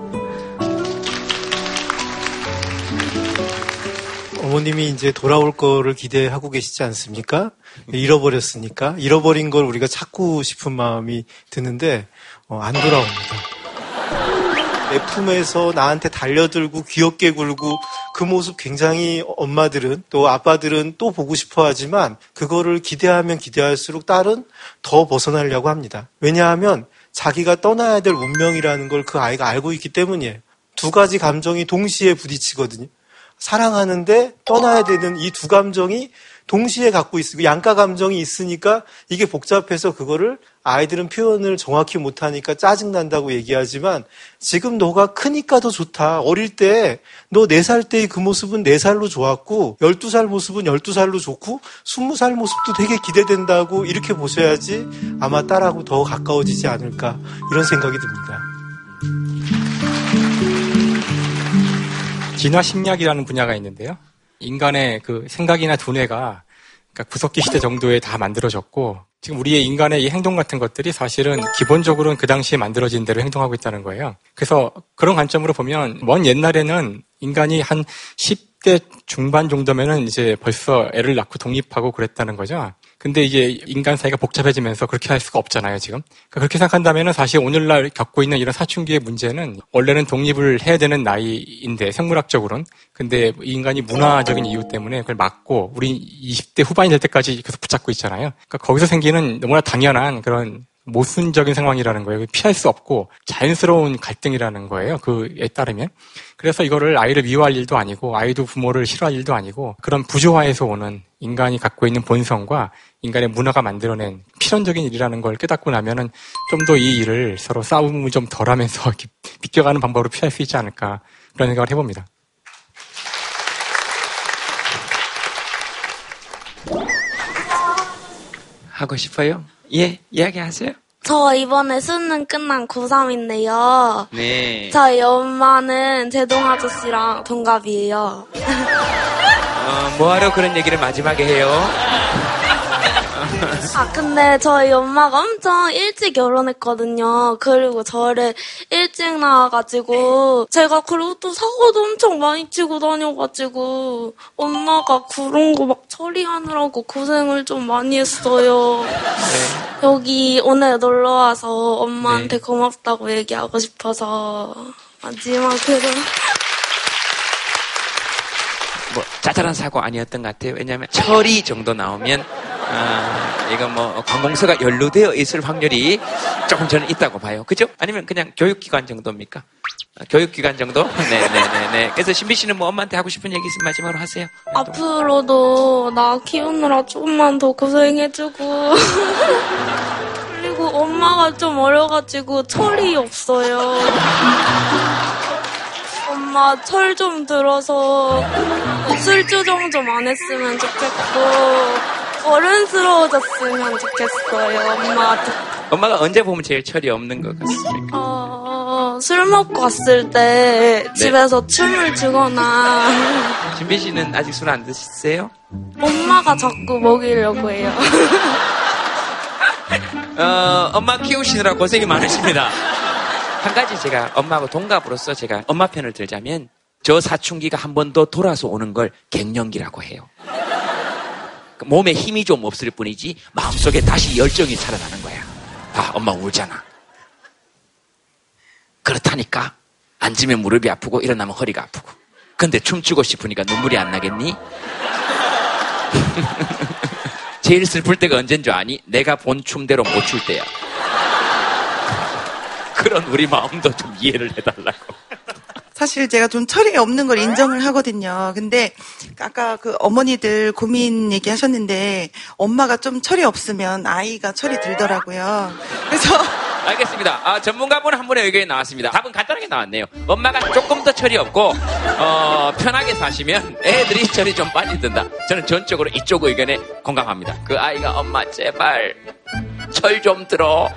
어머님이 이제 돌아올 거를 기대하고 계시지 않습니까? 잃어버렸으니까 잃어버린 걸 우리가 찾고 싶은 마음이 드는데 어, 안 돌아옵니다. 내 품에서 나한테 달려들고 귀엽게 굴고 그 모습 굉장히 엄마들은 또 아빠들은 또 보고 싶어 하지만 그거를 기대하면 기대할수록 딸은 더 벗어나려고 합니다. 왜냐하면 자기가 떠나야 될 운명이라는 걸 그 아이가 알고 있기 때문이에요. 두 가지 감정이 동시에 부딪히거든요. 사랑하는데 떠나야 되는 이 두 감정이 동시에 갖고 있고 양가 감정이 있으니까 이게 복잡해서 그거를 아이들은 표현을 정확히 못하니까 짜증난다고 얘기하지만 지금 너가 크니까 더 좋다. 어릴 때 너 네 살 때의 그 모습은 네 살로 좋았고 12살 모습은 12살로 좋고 20살 모습도 되게 기대된다고 이렇게 보셔야지 아마 딸하고 더 가까워지지 않을까 이런 생각이 듭니다. 진화 심리학이라는 분야가 있는데요. 인간의 그 생각이나 두뇌가 그러니까 구석기 시대 정도에 다 만들어졌고 지금 우리의 인간의 이 행동 같은 것들이 사실은 기본적으로는 그 당시에 만들어진 대로 행동하고 있다는 거예요. 그래서 그런 관점으로 보면 먼 옛날에는 인간이 한 10대 중반 정도면은 이제 벌써 애를 낳고 독립하고 그랬다는 거죠. 근데 이게 인간 사이가 복잡해지면서 그렇게 할 수가 없잖아요, 지금. 그러니까 그렇게 생각한다면 사실 오늘날 겪고 있는 이런 사춘기의 문제는 원래는 독립을 해야 되는 나이인데, 생물학적으로는. 근데 이 인간이 문화적인 이유 때문에 그걸 막고, 우리 20대 후반이 될 때까지 계속 붙잡고 있잖아요. 그러니까 거기서 생기는 너무나 당연한 그런 모순적인 상황이라는 거예요. 피할 수 없고 자연스러운 갈등이라는 거예요. 그에 따르면. 그래서 이거를 아이를 미워할 일도 아니고 아이도 부모를 싫어할 일도 아니고 그런 부조화에서 오는 인간이 갖고 있는 본성과 인간의 문화가 만들어낸 필연적인 일이라는 걸 깨닫고 나면은 좀 더 이 일을 서로 싸움을 좀 덜 하면서 이렇게 비껴가는 방법으로 피할 수 있지 않을까 그런 생각을 해봅니다. 하고 싶어요? 예, 이야기하세요. 저 이번에 수능 끝난 고3인데요. 네. 저희 엄마는 제동 아저씨랑 동갑이에요. 어, 뭐하러 그런 얘기를 마지막에 해요? 아, 근데 저희 엄마가 엄청 일찍 결혼했거든요. 그리고 저를 일찍 낳아가지고, 제가 그리고 또 사고도 엄청 많이 치고 다녀가지고, 엄마가 그런 거 막 처리하느라고 고생을 좀 많이 했어요. 여기 오늘 놀러와서 엄마한테 고맙다고 얘기하고 싶어서, 마지막으로. 뭐 짜잘한 사고 아니었던 것 같아요. 왜냐하면 철이 정도 나오면 아, 이거 뭐 관공서가 연루되어 있을 확률이 조금 저는 있다고 봐요. 그죠? 아니면 그냥 교육기관 정도입니까? 아, 교육기관 정도? 네네네네. 그래서 신비 씨는 뭐 엄마한테 하고 싶은 얘기 있으면 마지막으로 하세요. 앞으로도 나 키우느라 조금만 더 고생해주고. 그리고 엄마가 좀 어려가지고 철이 없어요. 엄마 철 좀 들어서 술주정 좀 안 했으면 좋겠고 어른스러워졌으면 좋겠어요 엄마한테 엄마가 언제 보면 제일 철이 없는 것 같습니까? 어, 어, 술 먹고 왔을 때 네. 집에서 춤을 추거나 준비 씨는 아직 술 안 드세요? 엄마가 자꾸 먹이려고 해요. 어, 엄마 키우시느라 고생이 많으십니다. 한 가지 제가 엄마하고 동갑으로서 제가 엄마 편을 들자면 저 사춘기가 한 번 더 돌아서 오는 걸 갱년기라고 해요. 그 몸에 힘이 좀 없을 뿐이지 마음속에 다시 열정이 살아나는 거야. 아, 엄마 울잖아. 그렇다니까. 앉으면 무릎이 아프고 일어나면 허리가 아프고. 근데 춤추고 싶으니까 눈물이 안 나겠니? 제일 슬플 때가 언젠 줄 아니? 내가 본 춤대로 못 출 때야. 그런 우리 마음도 좀 이해를 해달라고. 사실 제가 좀 철이 없는 걸 인정을 하거든요. 근데 아까 그 어머니들 고민 얘기하셨는데 엄마가 좀 철이 없으면 아이가 철이 들더라고요. 그래서 알겠습니다. 아, 전문가분 한 분의 의견이 나왔습니다. 답은 간단하게 나왔네요. 엄마가 조금 더 철이 없고, 어, 편하게 사시면 애들이 철이 좀 빨리 든다. 저는 전적으로 이쪽 의견에 공감합니다. 그 아이가 엄마 제발 철 좀 들어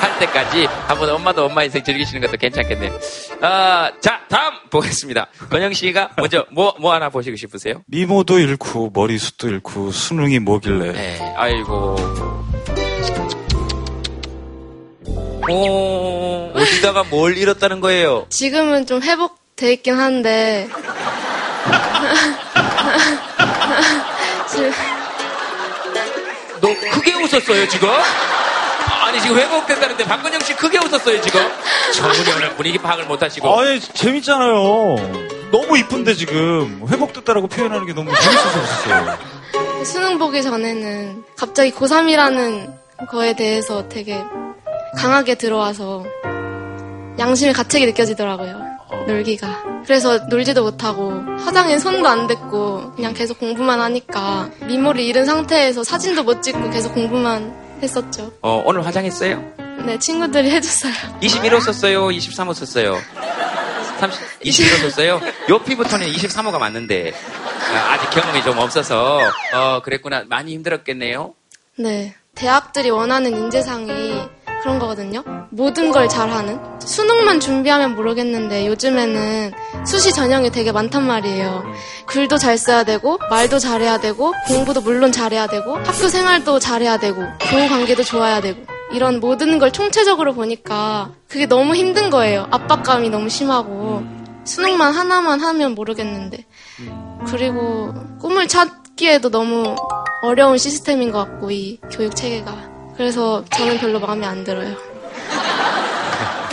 할 때까지 한번 엄마도 엄마 인생 즐기시는 것도 괜찮겠네요. 아, 자, 다음 보겠습니다. 건영 씨가 먼저 뭐, 뭐 하나 보시고 싶으세요? 미모도 잃고 머리숱도 잃고 수능이 뭐길래 네, 아이고. 오, 어디다가 뭘 잃었다는 거예요? 지금은 좀 회복돼 있긴 한데 지금 너 크게 웃었어요, 지금? 아니, 지금 회복됐다는데 박근영 씨 크게 웃었어요, 지금? 오늘 분위기 파악을 못 하시고. 아니 재밌잖아요. 너무 이쁜데 지금 회복됐다라고 표현하는 게 너무 재밌어서 웃었어요. 수능 보기 전에는 갑자기 고3이라는 거에 대해서 되게 강하게 들어와서 양심의 가책이 느껴지더라고요. 놀기가. 그래서 놀지도 못하고 화장에 손도 안 댔고 그냥 계속 공부만 하니까 미모를 잃은 상태에서 사진도 못 찍고 계속 공부만 했었죠. 어, 오늘 화장했어요? 네, 친구들이 해줬어요. 21호 썼어요? 23호 썼어요? 30, 21호 썼어요? 요 피부톤에 23호가 맞는데, 아, 아직 경험이 좀 없어서, 어, 그랬구나. 많이 힘들었겠네요? 네. 대학들이 원하는 인재상이 그런 거거든요. 모든 걸 잘하는. 수능만 준비하면 모르겠는데 요즘에는 수시 전형이 되게 많단 말이에요. 글도 잘 써야 되고, 말도 잘해야 되고, 공부도 물론 잘해야 되고, 학교 생활도 잘해야 되고, 교우 관계도 좋아야 되고. 이런 모든 걸 총체적으로 보니까 그게 너무 힘든 거예요. 압박감이 너무 심하고. 수능만 하나만 하면 모르겠는데. 그리고 꿈을 찾기에도 너무 어려운 시스템인 것 같고, 이 교육 체계가. 그래서 저는 별로 마음에 안 들어요.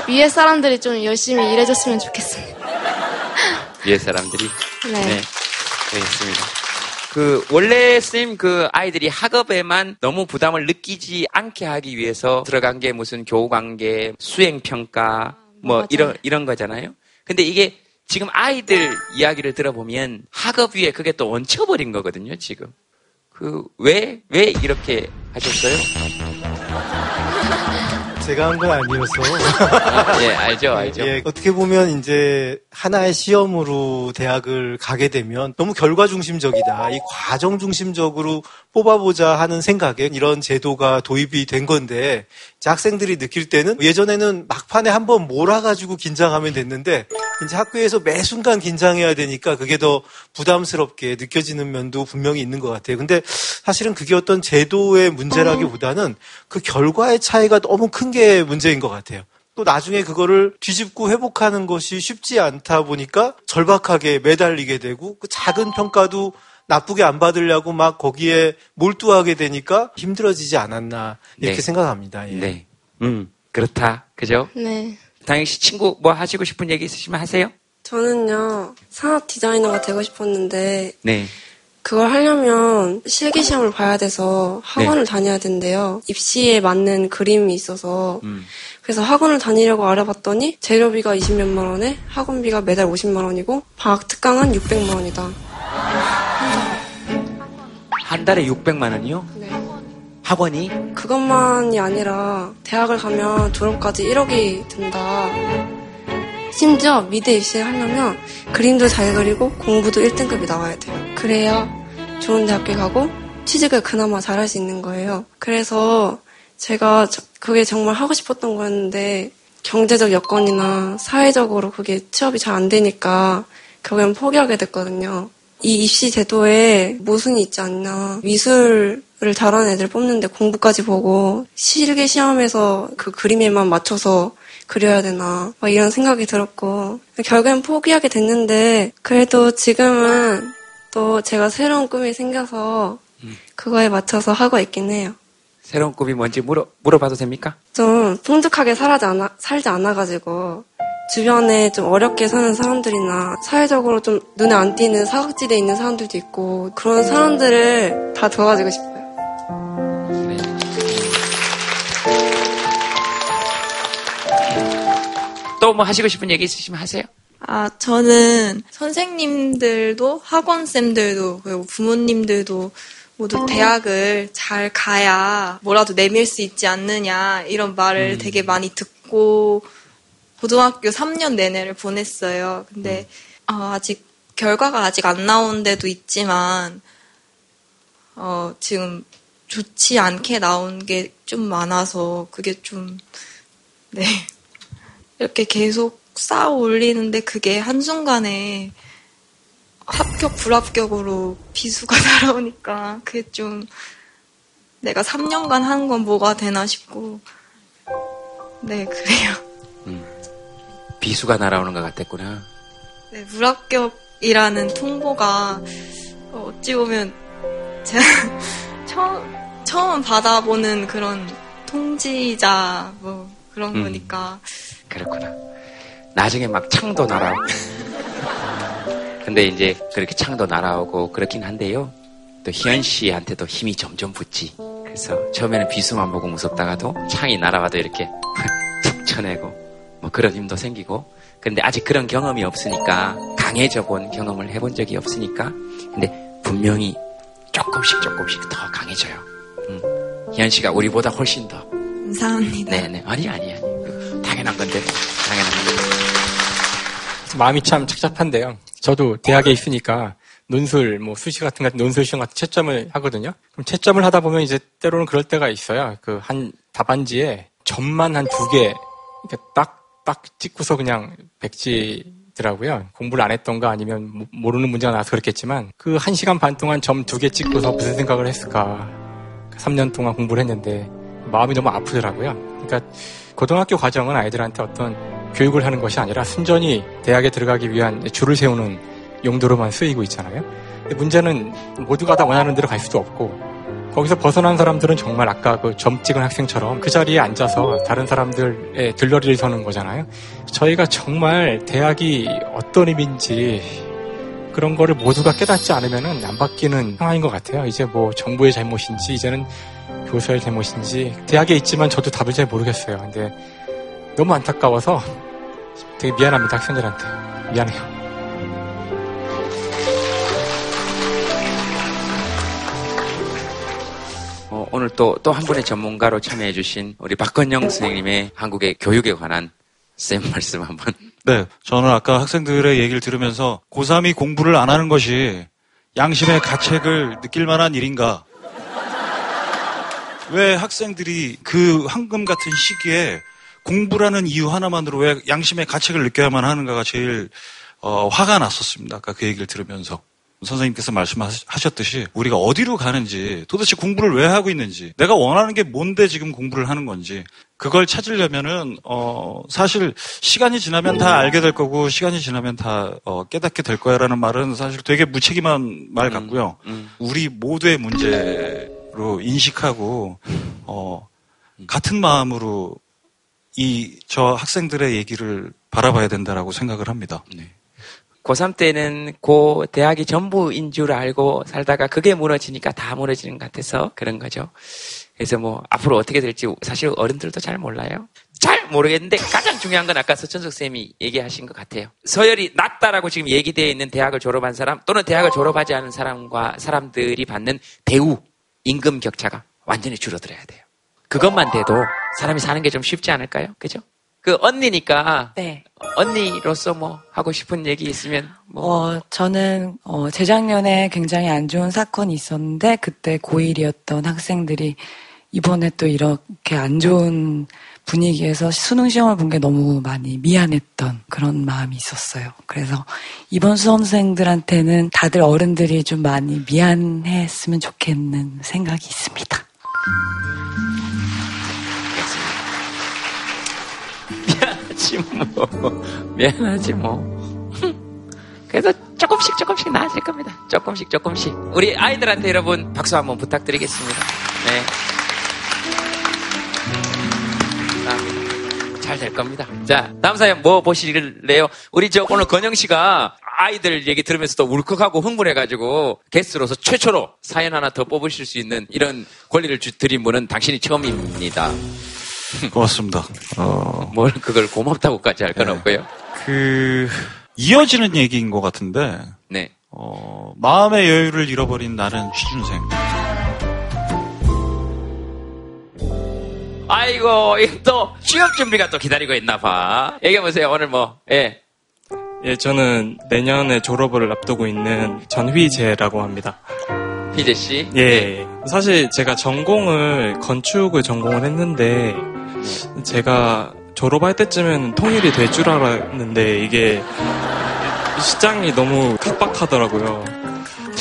위에 사람들이 좀 열심히 일해줬으면 좋겠습니다. 위에 사람들이. 네. 알겠습니다. 그, 원래 쌤그 아이들이 학업에만 너무 부담을 느끼지 않게 하기 위해서 들어간 게 무슨 교우 관계, 수행 평가, 뭐, 이런, 이런 거잖아요. 근데 이게 지금 아이들 이야기를 들어보면 학업 위에 그게 또 얹혀버린 거거든요, 지금. 그, 왜, 왜 이렇게 하셨어요? 제가 한 건 아니어서. 예, 알죠, 알죠. 예, 어떻게 보면 이제 하나의 시험으로 대학을 가게 되면 너무 결과 중심적이다. 이 과정 중심적으로 뽑아보자 하는 생각에 이런 제도가 도입이 된 건데 학생들이 느낄 때는 예전에는 막판에 한번 몰아가지고 긴장하면 됐는데 이제 학교에서 매 순간 긴장해야 되니까 그게 더 부담스럽게 느껴지는 면도 분명히 있는 것 같아요. 근데 사실은 그게 어떤 제도의 문제라기보다는 그 결과의 차이가 너무 큰게 문제인 것 같아요. 또 나중에 그거를 뒤집고 회복하는 것이 쉽지 않다 보니까 절박하게 매달리게 되고 그 작은 평가도 나쁘게 안 받으려고 막 거기에 몰두하게 되니까 힘들어지지 않았나 이렇게 네. 생각합니다. 예. 네. 음, 그렇다. 그죠? 네. 다영 씨 친구 뭐 하시고 싶은 얘기 있으시면 하세요? 저는요, 산업 디자이너가 되고 싶었는데, 네. 그걸 하려면 실기 시험을 봐야 돼서 학원을 다녀야 된대요. 입시에 맞는 그림이 있어서. 음. 그래서 학원을 다니려고 알아봤더니 재료비가 20몇만 원에 학원비가 매달 50만 원이고 방학 특강은 600만 원이다. 한 달에 600만 원이요? 네. 학원이? 그것만이 아니라 대학을 가면 졸업까지 1억이 든다. 심지어 미대 입시를 하려면 그림도 잘 그리고 공부도 1등급이 나와야 돼요. 그래야 좋은 대학교 가고 취직을 그나마 잘할 수 있는 거예요. 그래서 제가 저- 그게 정말 하고 싶었던 거였는데 경제적 여건이나 사회적으로 그게 취업이 잘 안 되니까 결국엔 포기하게 됐거든요. 이 입시 제도에 모순이 있지 않나. 미술을 잘하는 애들 뽑는데 공부까지 보고 실기 시험에서 그 그림에만 맞춰서 그려야 되나. 막 이런 생각이 들었고. 결국엔 포기하게 됐는데 그래도 지금은 또 제가 새로운 꿈이 생겨서 그거에 맞춰서 하고 있긴 해요. 새로운 꿈이 뭔지 물어, 물어봐도 됩니까? 좀 풍족하게 살지 않아, 살지 않아가지고 주변에 좀 어렵게 사는 사람들이나 사회적으로 좀 눈에 안 띄는 사각지대에 있는 사람들도 있고 그런 사람들을 다 도와주고 싶어요. 또 뭐 하시고 싶은 얘기 있으시면 하세요. 아, 저는 선생님들도 학원쌤들도 그리고 부모님들도 모두 대학을 잘 가야 뭐라도 내밀 수 있지 않느냐 이런 말을 되게 많이 듣고 고등학교 3년 내내를 보냈어요. 근데 어, 아직 결과가 아직 안 나온 데도 있지만 어, 지금 좋지 않게 나온 게 좀 많아서 그게 좀 네. 이렇게 계속 쌓아 올리는데 그게 한순간에 합격, 불합격으로 비수가 날아오니까 그게 좀 내가 3년간 한 건 뭐가 되나 싶고 네, 그래요. 비수가 날아오는 것 같았구나. 네, 불합격이라는 통보가 어, 어찌 보면 제가 처음, 처음 받아보는 그런 통지자 뭐 그런 음. 거니까 그렇구나. 나중에 막 창도 날아오고. 근데 이제 그렇게 창도 날아오고 그렇긴 한데요. 또 희연 씨한테도 힘이 점점 붙지. 그래서 처음에는 비수만 보고 무섭다가도 창이 날아와도 이렇게 툭 쳐내고 뭐 그런 힘도 생기고. 근데 아직 그런 경험이 없으니까 강해져 본 경험을 해본 적이 없으니까. 근데 분명히 조금씩 조금씩 더 강해져요. 음. 희연 씨가 우리보다 훨씬 더. 감사합니다. 네네. 아니, 아니, 아니. 당연한 건데. 당연한 건데. 마음이 참 착잡한데요. 저도 대학에 있으니까 논술, 뭐 수시 같은 같은 논술 시험 같은 채점을 하거든요. 그럼 채점을 하다 보면 이제 때로는 그럴 때가 있어요. 그 한 답안지에 점만 한 두 개, 이렇게 딱, 딱 찍고서 그냥 백지더라고요. 공부를 안 했던가 아니면 모- 모르는 문제가 나와서 그렇겠지만 그 한 시간 반 동안 점 두 개 찍고서 무슨 생각을 했을까. 3년 동안 공부를 했는데 마음이 너무 아프더라고요. 그러니까 고등학교 과정은 아이들한테 어떤 교육을 하는 것이 아니라 순전히 대학에 들어가기 위한 줄을 세우는 용도로만 쓰이고 있잖아요. 문제는 모두가 다 원하는 대로 갈 수도 없고 거기서 벗어난 사람들은 정말 아까 그 점 찍은 학생처럼 그 자리에 앉아서 다른 사람들의 들러리를 서는 거잖아요. 저희가 정말 대학이 어떤 의미인지 그런 거를 모두가 깨닫지 않으면은 안 바뀌는 상황인 것 같아요. 이제 뭐 정부의 잘못인지 이제는 교수의 잘못인지 대학에 있지만 저도 답을 잘 모르겠어요. 근데 너무 안타까워서 되게 미안합니다 학생들한테 미안해요. 어, 오늘 또, 또 한 분의 전문가로 참여해주신 우리 박건영 선생님의 한국의 교육에 관한 쌤 말씀 한번. 네, 저는 아까 학생들의 얘기를 들으면서 고3이 공부를 안 하는 것이 양심의 가책을 느낄 만한 일인가? 왜 학생들이 그 황금 같은 시기에 공부라는 이유 하나만으로 왜 양심의 가책을 느껴야만 하는가가 제일 어, 화가 났었습니다. 아까 그 얘기를 들으면서. 선생님께서 말씀하셨듯이 우리가 어디로 가는지 도대체 공부를 왜 하고 있는지 내가 원하는 게 뭔데 지금 공부를 하는 건지 그걸 찾으려면은 어 사실 시간이 지나면 다 알게 될 거고 시간이 지나면 다 어, 깨닫게 될 거야라는 말은 사실 되게 무책임한 말 같고요. 우리 모두의 문제 로 인식하고 어 같은 마음으로 이 저 학생들의 얘기를 바라봐야 된다라고 생각을 합니다. 고3 때는 고 대학이 전부인 줄 알고 살다가 그게 무너지니까 다 무너지는 것 같아서 그런 거죠. 그래서 뭐 앞으로 어떻게 될지 사실 어른들도 잘 몰라요. 잘 모르겠는데 가장 중요한 건 아까 서천석 쌤이 얘기하신 것 같아요. 서열이 낮다라고 지금 얘기되어 있는 대학을 졸업한 사람 또는 대학을 졸업하지 않은 사람과 사람들이 받는 대우, 임금 격차가 완전히 줄어들어야 돼요. 그것만 돼도 사람이 사는 게 좀 쉽지 않을까요? 그죠? 그 언니니까 네. 언니로서 뭐 하고 싶은 얘기 있으면 뭐 어, 저는 어, 재작년에 굉장히 안 좋은 사건이 있었는데 그때 고1이었던 학생들이 이번에 또 이렇게 안 좋은 분위기에서 수능 시험을 본 게 너무 많이 미안했던 그런 마음이 있었어요. 그래서 이번 수험생들한테는 다들 어른들이 좀 많이 미안했으면 좋겠는 생각이 있습니다. 미안하지 뭐. 미안하지 뭐. 그래서 조금씩 조금씩 나아질 겁니다. 조금씩 조금씩. 우리 아이들한테 여러분 박수 한번 부탁드리겠습니다. 네. 될 겁니다. 자, 다음 사연 뭐 보실래요? 우리 저 오늘 건영 씨가 아이들 얘기 들으면서 또 울컥하고 흥분해가지고 게스트로서 최초로 사연 하나 더 뽑으실 수 있는 이런 권리를 주- 드린 분은 당신이 처음입니다. 고맙습니다. 어, 뭘 그걸 고맙다고까지 할건 없고요. 그 이어지는 얘기인 것 같은데 네. 어, 마음의 여유를 잃어버린 나는 취준생. 아이고, 또 취업 준비가 또 기다리고 있나 봐. 얘기해보세요. 오늘 뭐, 예. 예, 저는 내년에 졸업을 앞두고 있는 전휘재라고 합니다. 희재 씨. 예. 사실 제가 전공을 건축을 전공을 했는데 제가 졸업할 때쯤에는 통일이 될 줄 알았는데 이게 시장이 너무 각박하더라고요.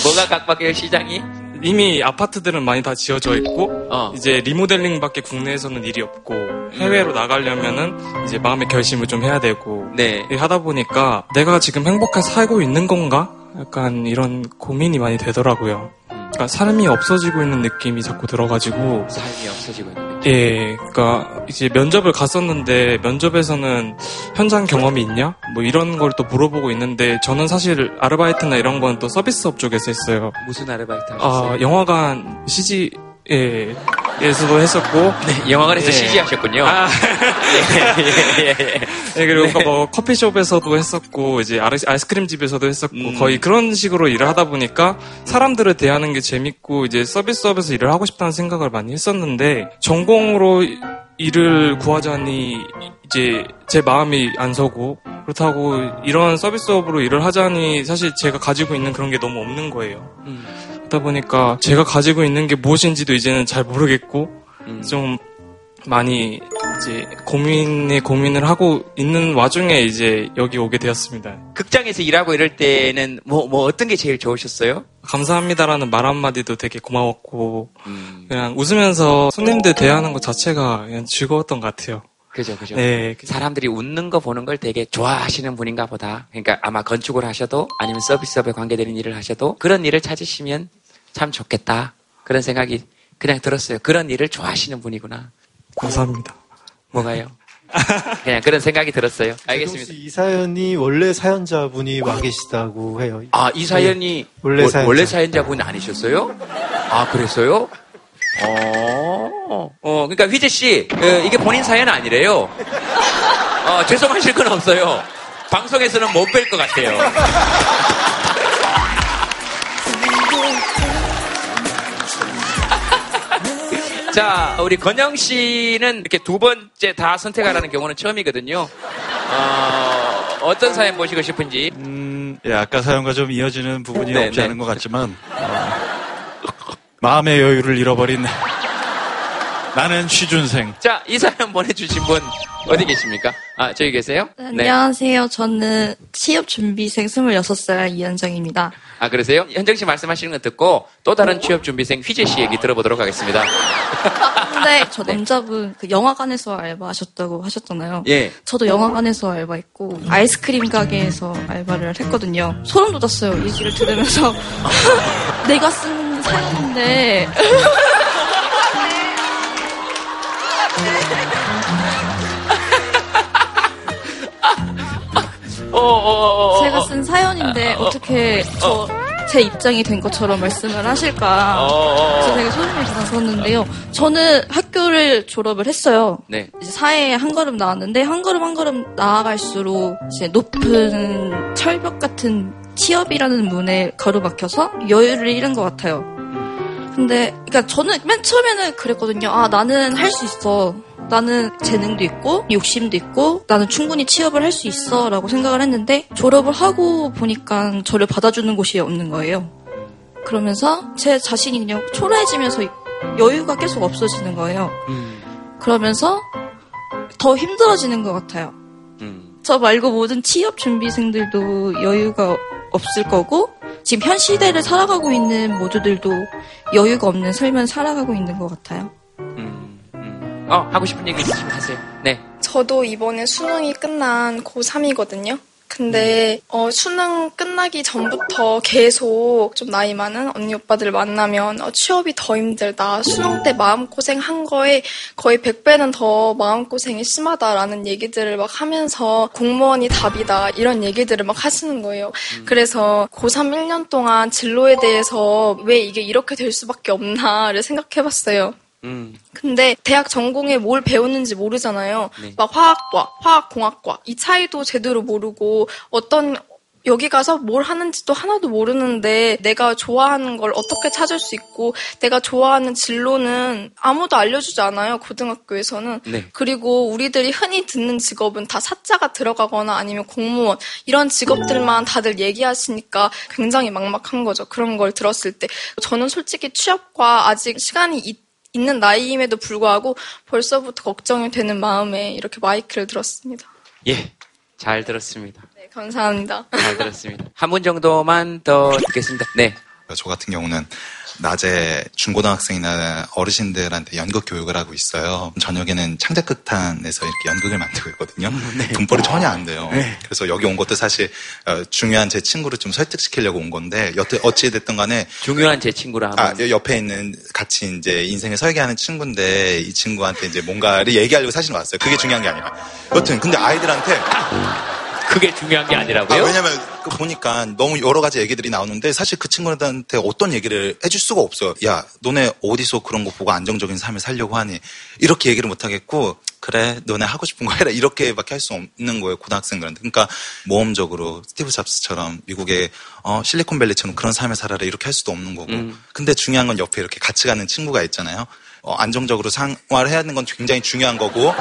뭐가 각박해요, 시장이? 이미 아파트들은 많이 다 지어져 있고 어. 이제 리모델링밖에 국내에서는 일이 없고 해외로 나가려면은 이제 마음의 결심을 좀 해야 되고 네. 하다 보니까 내가 지금 행복하게 살고 있는 건가? 약간 이런 고민이 많이 되더라고요. 그러니까 삶이 없어지고 있는 느낌이 자꾸 들어가지고 삶이 없어지고 있는 느낌. 예, 그러니까 이제 면접을 갔었는데 면접에서는 현장 경험이 있냐? 뭐 이런 걸 또 물어보고 있는데 저는 사실 아르바이트나 이런 건 또 서비스업 쪽에서 했어요. 무슨 아르바이트 하셨어요? 아, 영화관 CG 예, 에서도 했었고 네, 영화관에서 예. CG 하셨군요. 아. 예, 예, 예. 예, 그리고 네. 뭐 커피숍에서도 했었고 이제 아이스- 아이스크림 집에서도 했었고 음. 거의 그런 식으로 일을 하다 보니까 사람들을 대하는 게 재밌고 이제 서비스업에서 일을 하고 싶다는 생각을 많이 했었는데 전공으로 일을 구하자니 이제 제 마음이 안 서고 그렇다고 이런 서비스업으로 일을 하자니 사실 제가 가지고 있는 그런 게 너무 없는 거예요. 음. 그러다 보니까 제가 가지고 있는 게 무엇인지도 이제는 잘 모르겠고 음. 좀 많이 이제 고민에 고민을 하고 있는 와중에 이제 여기 오게 되었습니다. 극장에서 일하고 이럴 때는 뭐, 뭐 어떤 게 제일 좋으셨어요? 감사합니다라는 말 한마디도 되게 고마웠고 음. 그냥 웃으면서 손님들 대하는 것 자체가 그냥 즐거웠던 것 같아요. 그죠, 그죠. 네. 사람들이 웃는 거 보는 걸 되게 좋아하시는 분인가 보다. 그러니까 아마 건축을 하셔도 아니면 서비스업에 관계되는 일을 하셔도 그런 일을 찾으시면 참 좋겠다. 그런 생각이 그냥 들었어요. 그런 일을 좋아하시는 분이구나. 감사합니다. 뭐가요? 그냥 그런 생각이 들었어요. 알겠습니다. 이 사연이 원래 사연자분이 와 계시다고 해요. 아, 이 사연이 원래 원- 사연자. 원래 사연자분이 아니셨어요? 아, 그랬어요? 어, 어, 그러니까 휘재 씨, 어, 이게 본인 사연 아니래요. 어, 죄송하실 건 없어요. 방송에서는 못 뵐 것 같아요. 자, 우리 건영 씨는 이렇게 두 번째 다 선택하라는 경우는 처음이거든요. 어, 어떤 사연 보시고 싶은지. 음, 예, 아까 사연과 좀 이어지는 부분이 네, 없지 네. 않은 것 같지만 어, 마음의 여유를 잃어버린 나는 취준생. 자, 이 사연 보내주신 분 어디 계십니까? 아, 저기 계세요? 네. 안녕하세요. 저는 취업 준비생 26살 이현정입니다. 아, 그러세요? 현정 씨 말씀하시는 거 듣고 또 다른 취업 준비생 휘재 씨 얘기 들어보도록 하겠습니다. 근데 저 남자분 그 영화관에서 알바하셨다고 하셨잖아요. 예. 저도 영화관에서 알바했고 아이스크림 가게에서 알바를 했거든요. 소름 돋았어요. 이 얘기를 들으면서 내가 쓴 사연인데 어, 어, 어, 어, 어. 쓴 사연인데 어떻게 저제 입장이 된 것처럼 말씀을 하실까. 어, 어, 어. 그래서 되게 소름이 돋았었는데요. 저는 학교를 졸업을 했어요. 네. 이제 사회에 한 걸음 나왔는데 한 걸음 한 걸음 나아갈수록 이제 높은 철벽 같은 취업이라는 문에 가로막혀서 여유를 잃은 것 같아요. 근데 그러니까 저는 맨 처음에는 그랬거든요. 아 나는 할 수 있어. 나는 재능도 있고 욕심도 있고 나는 충분히 취업을 할 수 있어라고 생각을 했는데 졸업을 하고 보니까 저를 받아주는 곳이 없는 거예요. 그러면서 제 자신이 그냥 초라해지면서 여유가 계속 없어지는 거예요. 그러면서 더 힘들어지는 것 같아요. 음. 저 말고 모든 취업 준비생들도 여유가 없을 거고 지금 현 시대를 살아가고 있는 모두들도 여유가 없는 삶을 살아가고 있는 것 같아요. 어, 하고 싶은 얘기 있으시면 하세요. 네. 저도 이번에 수능이 끝난 고3이거든요. 근데 어, 수능 끝나기 전부터 계속 좀 나이 많은 언니 오빠들 만나면 어, 취업이 더 힘들다. 수능 때 마음고생 한 거에 거의 100배는 더 마음고생이 심하다라는 얘기들을 막 하면서 공무원이 답이다. 이런 얘기들을 막 하시는 거예요. 그래서 고3 1년 동안 진로에 대해서 왜 이게 이렇게 될 수밖에 없나를 생각해 봤어요. 음. 근데 대학 전공에 뭘 배우는지 모르잖아요. 네. 막 화학과, 화학공학과 이 차이도 제대로 모르고 어떤 여기 가서 뭘 하는지도 하나도 모르는데 내가 좋아하는 걸 어떻게 찾을 수 있고 내가 좋아하는 진로는 아무도 알려주지 않아요 고등학교에서는 네. 그리고 우리들이 흔히 듣는 직업은 다 사자가 들어가거나 아니면 공무원 이런 직업들만 다들 얘기하시니까 굉장히 막막한 거죠 그런 걸 들었을 때 저는 솔직히 취업과 아직 시간이 있 있는 나이임에도 불구하고 벌써부터 걱정이 되는 마음에 이렇게 마이크를 들었습니다. 예. 잘 들었습니다. 네, 감사합니다. 잘 들었습니다. 한 분 정도만 더 듣겠습니다. 네. 저 같은 경우는 낮에 중고등학생이나 어르신들한테 연극 교육을 하고 있어요. 저녁에는 창작극단에서 이렇게 연극을 만들고 있거든요. 돈벌이 전혀 안 돼요. 네. 그래서 여기 온 것도 사실 어, 중요한 제 친구를 좀 설득시키려고 온 건데 여태 어찌 됐든 간에 중요한 제 친구라 하면 아, 옆에 있는 같이 이제 인생을 설계하는 친구인데 이 친구한테 이제 뭔가를 얘기하려고 사실 왔어요. 그게 중요한 게 아니라. 여튼 근데 아이들한테 그게 중요한 게 아니라고요? 아, 왜냐면 그 보니까 너무 여러 가지 얘기들이 나오는데 사실 그 친구들한테 어떤 얘기를 해줄 수가 없어요. 야, 너네 어디서 그런 거 보고 안정적인 삶을 살려고 하니? 이렇게 얘기를 못 하겠고 그래, 너네 하고 싶은 거 해라. 이렇게밖에 할 수 없는 거예요, 고등학생들한테. 그러니까 모험적으로 스티브 잡스처럼 미국의 어, 실리콘밸리처럼 그런 삶을 살아라 이렇게 할 수도 없는 거고. 음. 근데 중요한 건 옆에 이렇게 같이 가는 친구가 있잖아요. 어, 안정적으로 생활해야 하는 건 굉장히 중요한 거고,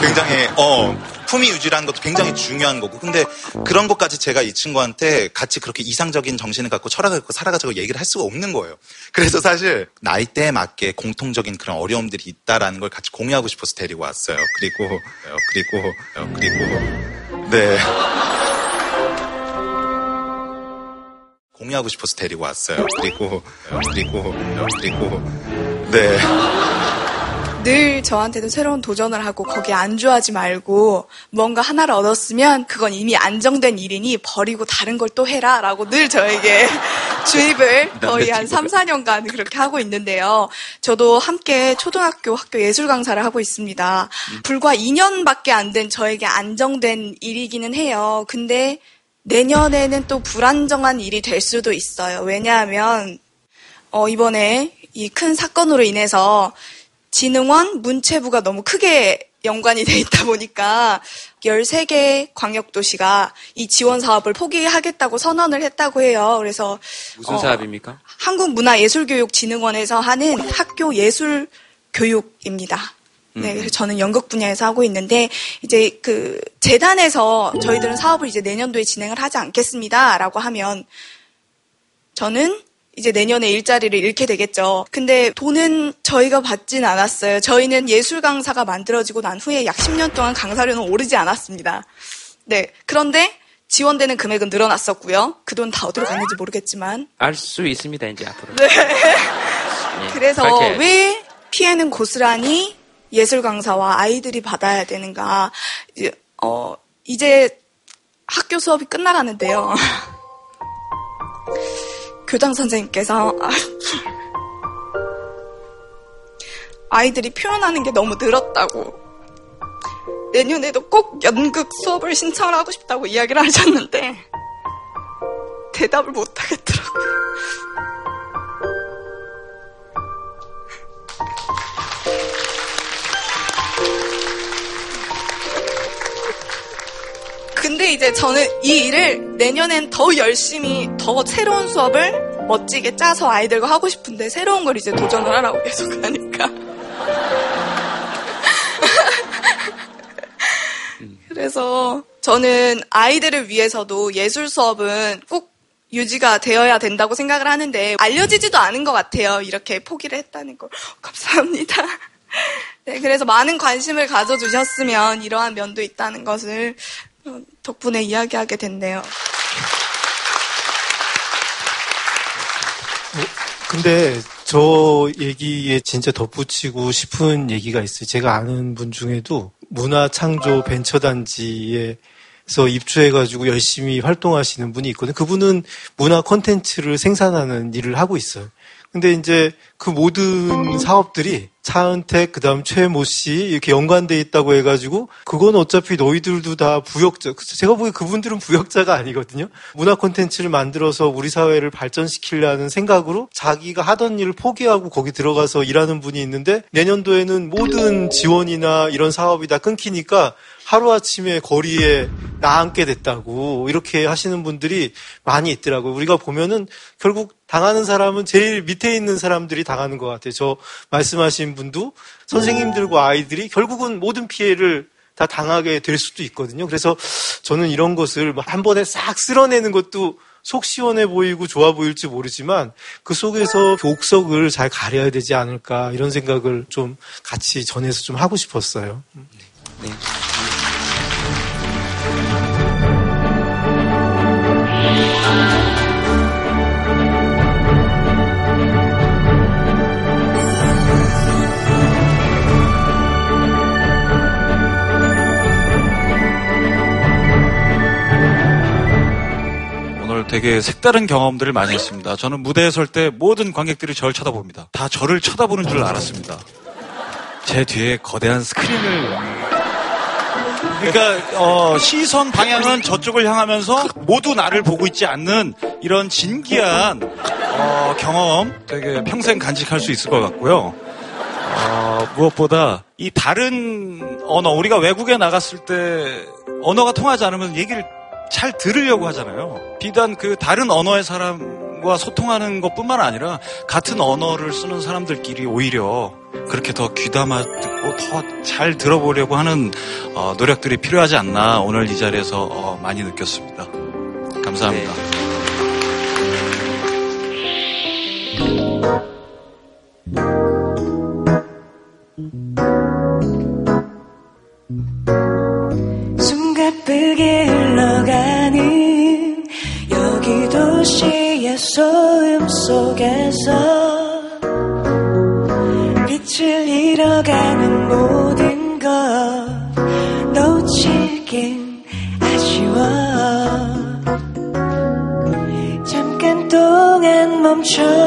굉장히, 어, 품위 유지라는 것도 굉장히 중요한 거고. 근데 그런 것까지 제가 이 친구한테 같이 그렇게 이상적인 정신을 갖고 철학을 갖고 살아가자고 얘기를 할 수가 없는 거예요. 그래서 사실 나이대에 맞게 공통적인 그런 어려움들이 있다라는 걸 같이 공유하고 싶어서 데리고 왔어요. 그리고, 어, 그리고, 어, 그리고, 네. 공유하고 싶어서 데리고 왔어요. 그리고, 어, 그리고, 어, 그리고, 네. 늘 저한테도 새로운 도전을 하고 거기에 안주하지 말고 뭔가 하나를 얻었으면 그건 이미 안정된 일이니 버리고 다른 걸 또 해라 라고 늘 저에게 주입을 거의 한 3, 4년간 그렇게 하고 있는데요. 저도 함께 초등학교 학교 예술 강사를 하고 있습니다. 불과 2년밖에 안 된 저에게 안정된 일이기는 해요. 근데 내년에는 또 불안정한 일이 될 수도 있어요. 왜냐하면 어, 이번에 이 큰 사건으로 인해서 진흥원 문체부가 너무 크게 연관이 돼 있다 보니까 13개 광역도시가 이 지원 사업을 포기하겠다고 선언을 했다고 해요. 그래서 무슨 어, 사업입니까? 한국문화예술교육진흥원에서 하는 학교 예술 교육입니다. 네, 음. 그래서 저는 연극 분야에서 하고 있는데 이제 그 재단에서 저희들은 사업을 이제 내년도에 진행을 하지 않겠습니다라고 하면 저는 이제 내년에 일자리를 잃게 되겠죠. 근데 돈은 저희가 받진 않았어요. 저희는 예술 강사가 만들어지고 난 후에 약 10년 동안 강사료는 오르지 않았습니다. 네. 그런데 지원되는 금액은 늘어났었고요. 그 돈 다 어디로 갔는지 모르겠지만. 알 수 있습니다, 이제 앞으로. 네. 예, 그래서. 왜 피해는 고스란히 예술 강사와 아이들이 받아야 되는가? 이제, 어, 이제 학교 수업이 끝나가는데요. 교장 선생님께서 아, 아이들이 표현하는 게 너무 늘었다고 내년에도 꼭 연극 수업을 신청을 하고 싶다고 이야기를 하셨는데 대답을 못 하겠더라고요. 근데 이제 저는 이 일을 내년엔 더 열심히 더 새로운 수업을 멋지게 짜서 아이들과 하고 싶은데 새로운 걸 이제 도전을 하라고 계속 하니까. 그래서 저는 아이들을 위해서도 예술 수업은 꼭 유지가 되어야 된다고 생각을 하는데 알려지지도 않은 것 같아요. 이렇게 포기를 했다는 걸. 감사합니다. 네, 그래서 많은 관심을 가져주셨으면 이러한 면도 있다는 것을 어, 덕분에 이야기하게 됐네요. 근데 저 얘기에 진짜 덧붙이고 싶은 얘기가 있어요. 제가 아는 분 중에도 문화창조 벤처단지에서 입주해가지고 열심히 활동하시는 분이 있거든요. 그분은 문화 콘텐츠를 생산하는 일을 하고 있어요. 근데 이제 그 모든 사업들이 차은택 그다음 최모 씨 이렇게 연관돼 있다고 해가지고 그건 어차피 너희들도 다 부역자. 제가 보기에 그분들은 부역자가 아니거든요. 문화 콘텐츠를 만들어서 우리 사회를 발전시키려는 생각으로 자기가 하던 일을 포기하고 거기 들어가서 일하는 분이 있는데 내년도에는 모든 지원이나 이런 사업이 다 끊기니까 하루아침에 거리에 나앉게 됐다고 이렇게 하시는 분들이 많이 있더라고요. 우리가 보면은 결국 당하는 사람은 제일 밑에 있는 사람들이 당하는 것 같아요. 저 말씀하신 분도 선생님들과 아이들이 결국은 모든 피해를 다 당하게 될 수도 있거든요. 그래서 저는 이런 것을 한 번에 싹 쓸어내는 것도 속 시원해 보이고 좋아 보일지 모르지만 그 속에서 옥석을 잘 가려야 되지 않을까 이런 생각을 좀 같이 전해서 좀 하고 싶었어요. 네. 되게 색다른 경험들을 많이 했습니다. 저는 무대에 설 때 모든 관객들이 저를 쳐다봅니다. 다 저를 쳐다보는 줄 알았습니다. 제 뒤에 거대한 스크린을 그러니까 어, 시선 방향은 저쪽을 향하면서 모두 나를 보고 있지 않는 이런 진기한 어, 경험 되게 평생 간직할 수 있을 것 같고요. 어, 무엇보다 이 다른 언어 우리가 외국에 나갔을 때 언어가 통하지 않으면 얘기를 잘 들으려고 하잖아요. 비단 그 다른 언어의 사람과 소통하는 것뿐만 아니라 같은 언어를 쓰는 사람들끼리 오히려 그렇게 더 귀담아 듣고 더 잘 들어보려고 하는 어, 노력들이 필요하지 않나 오늘 이 자리에서 어, 많이 느꼈습니다. 감사합니다. 숨 동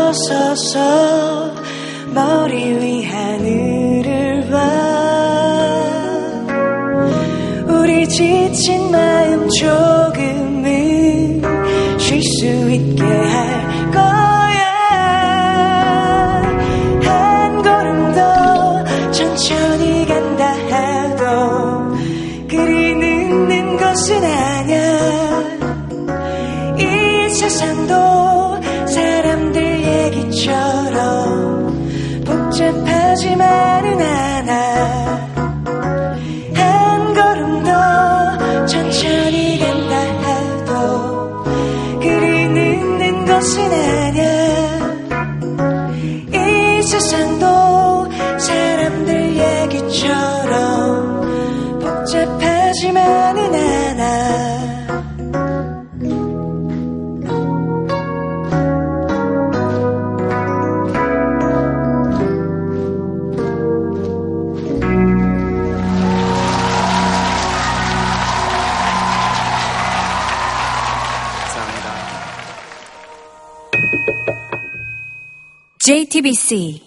JTBC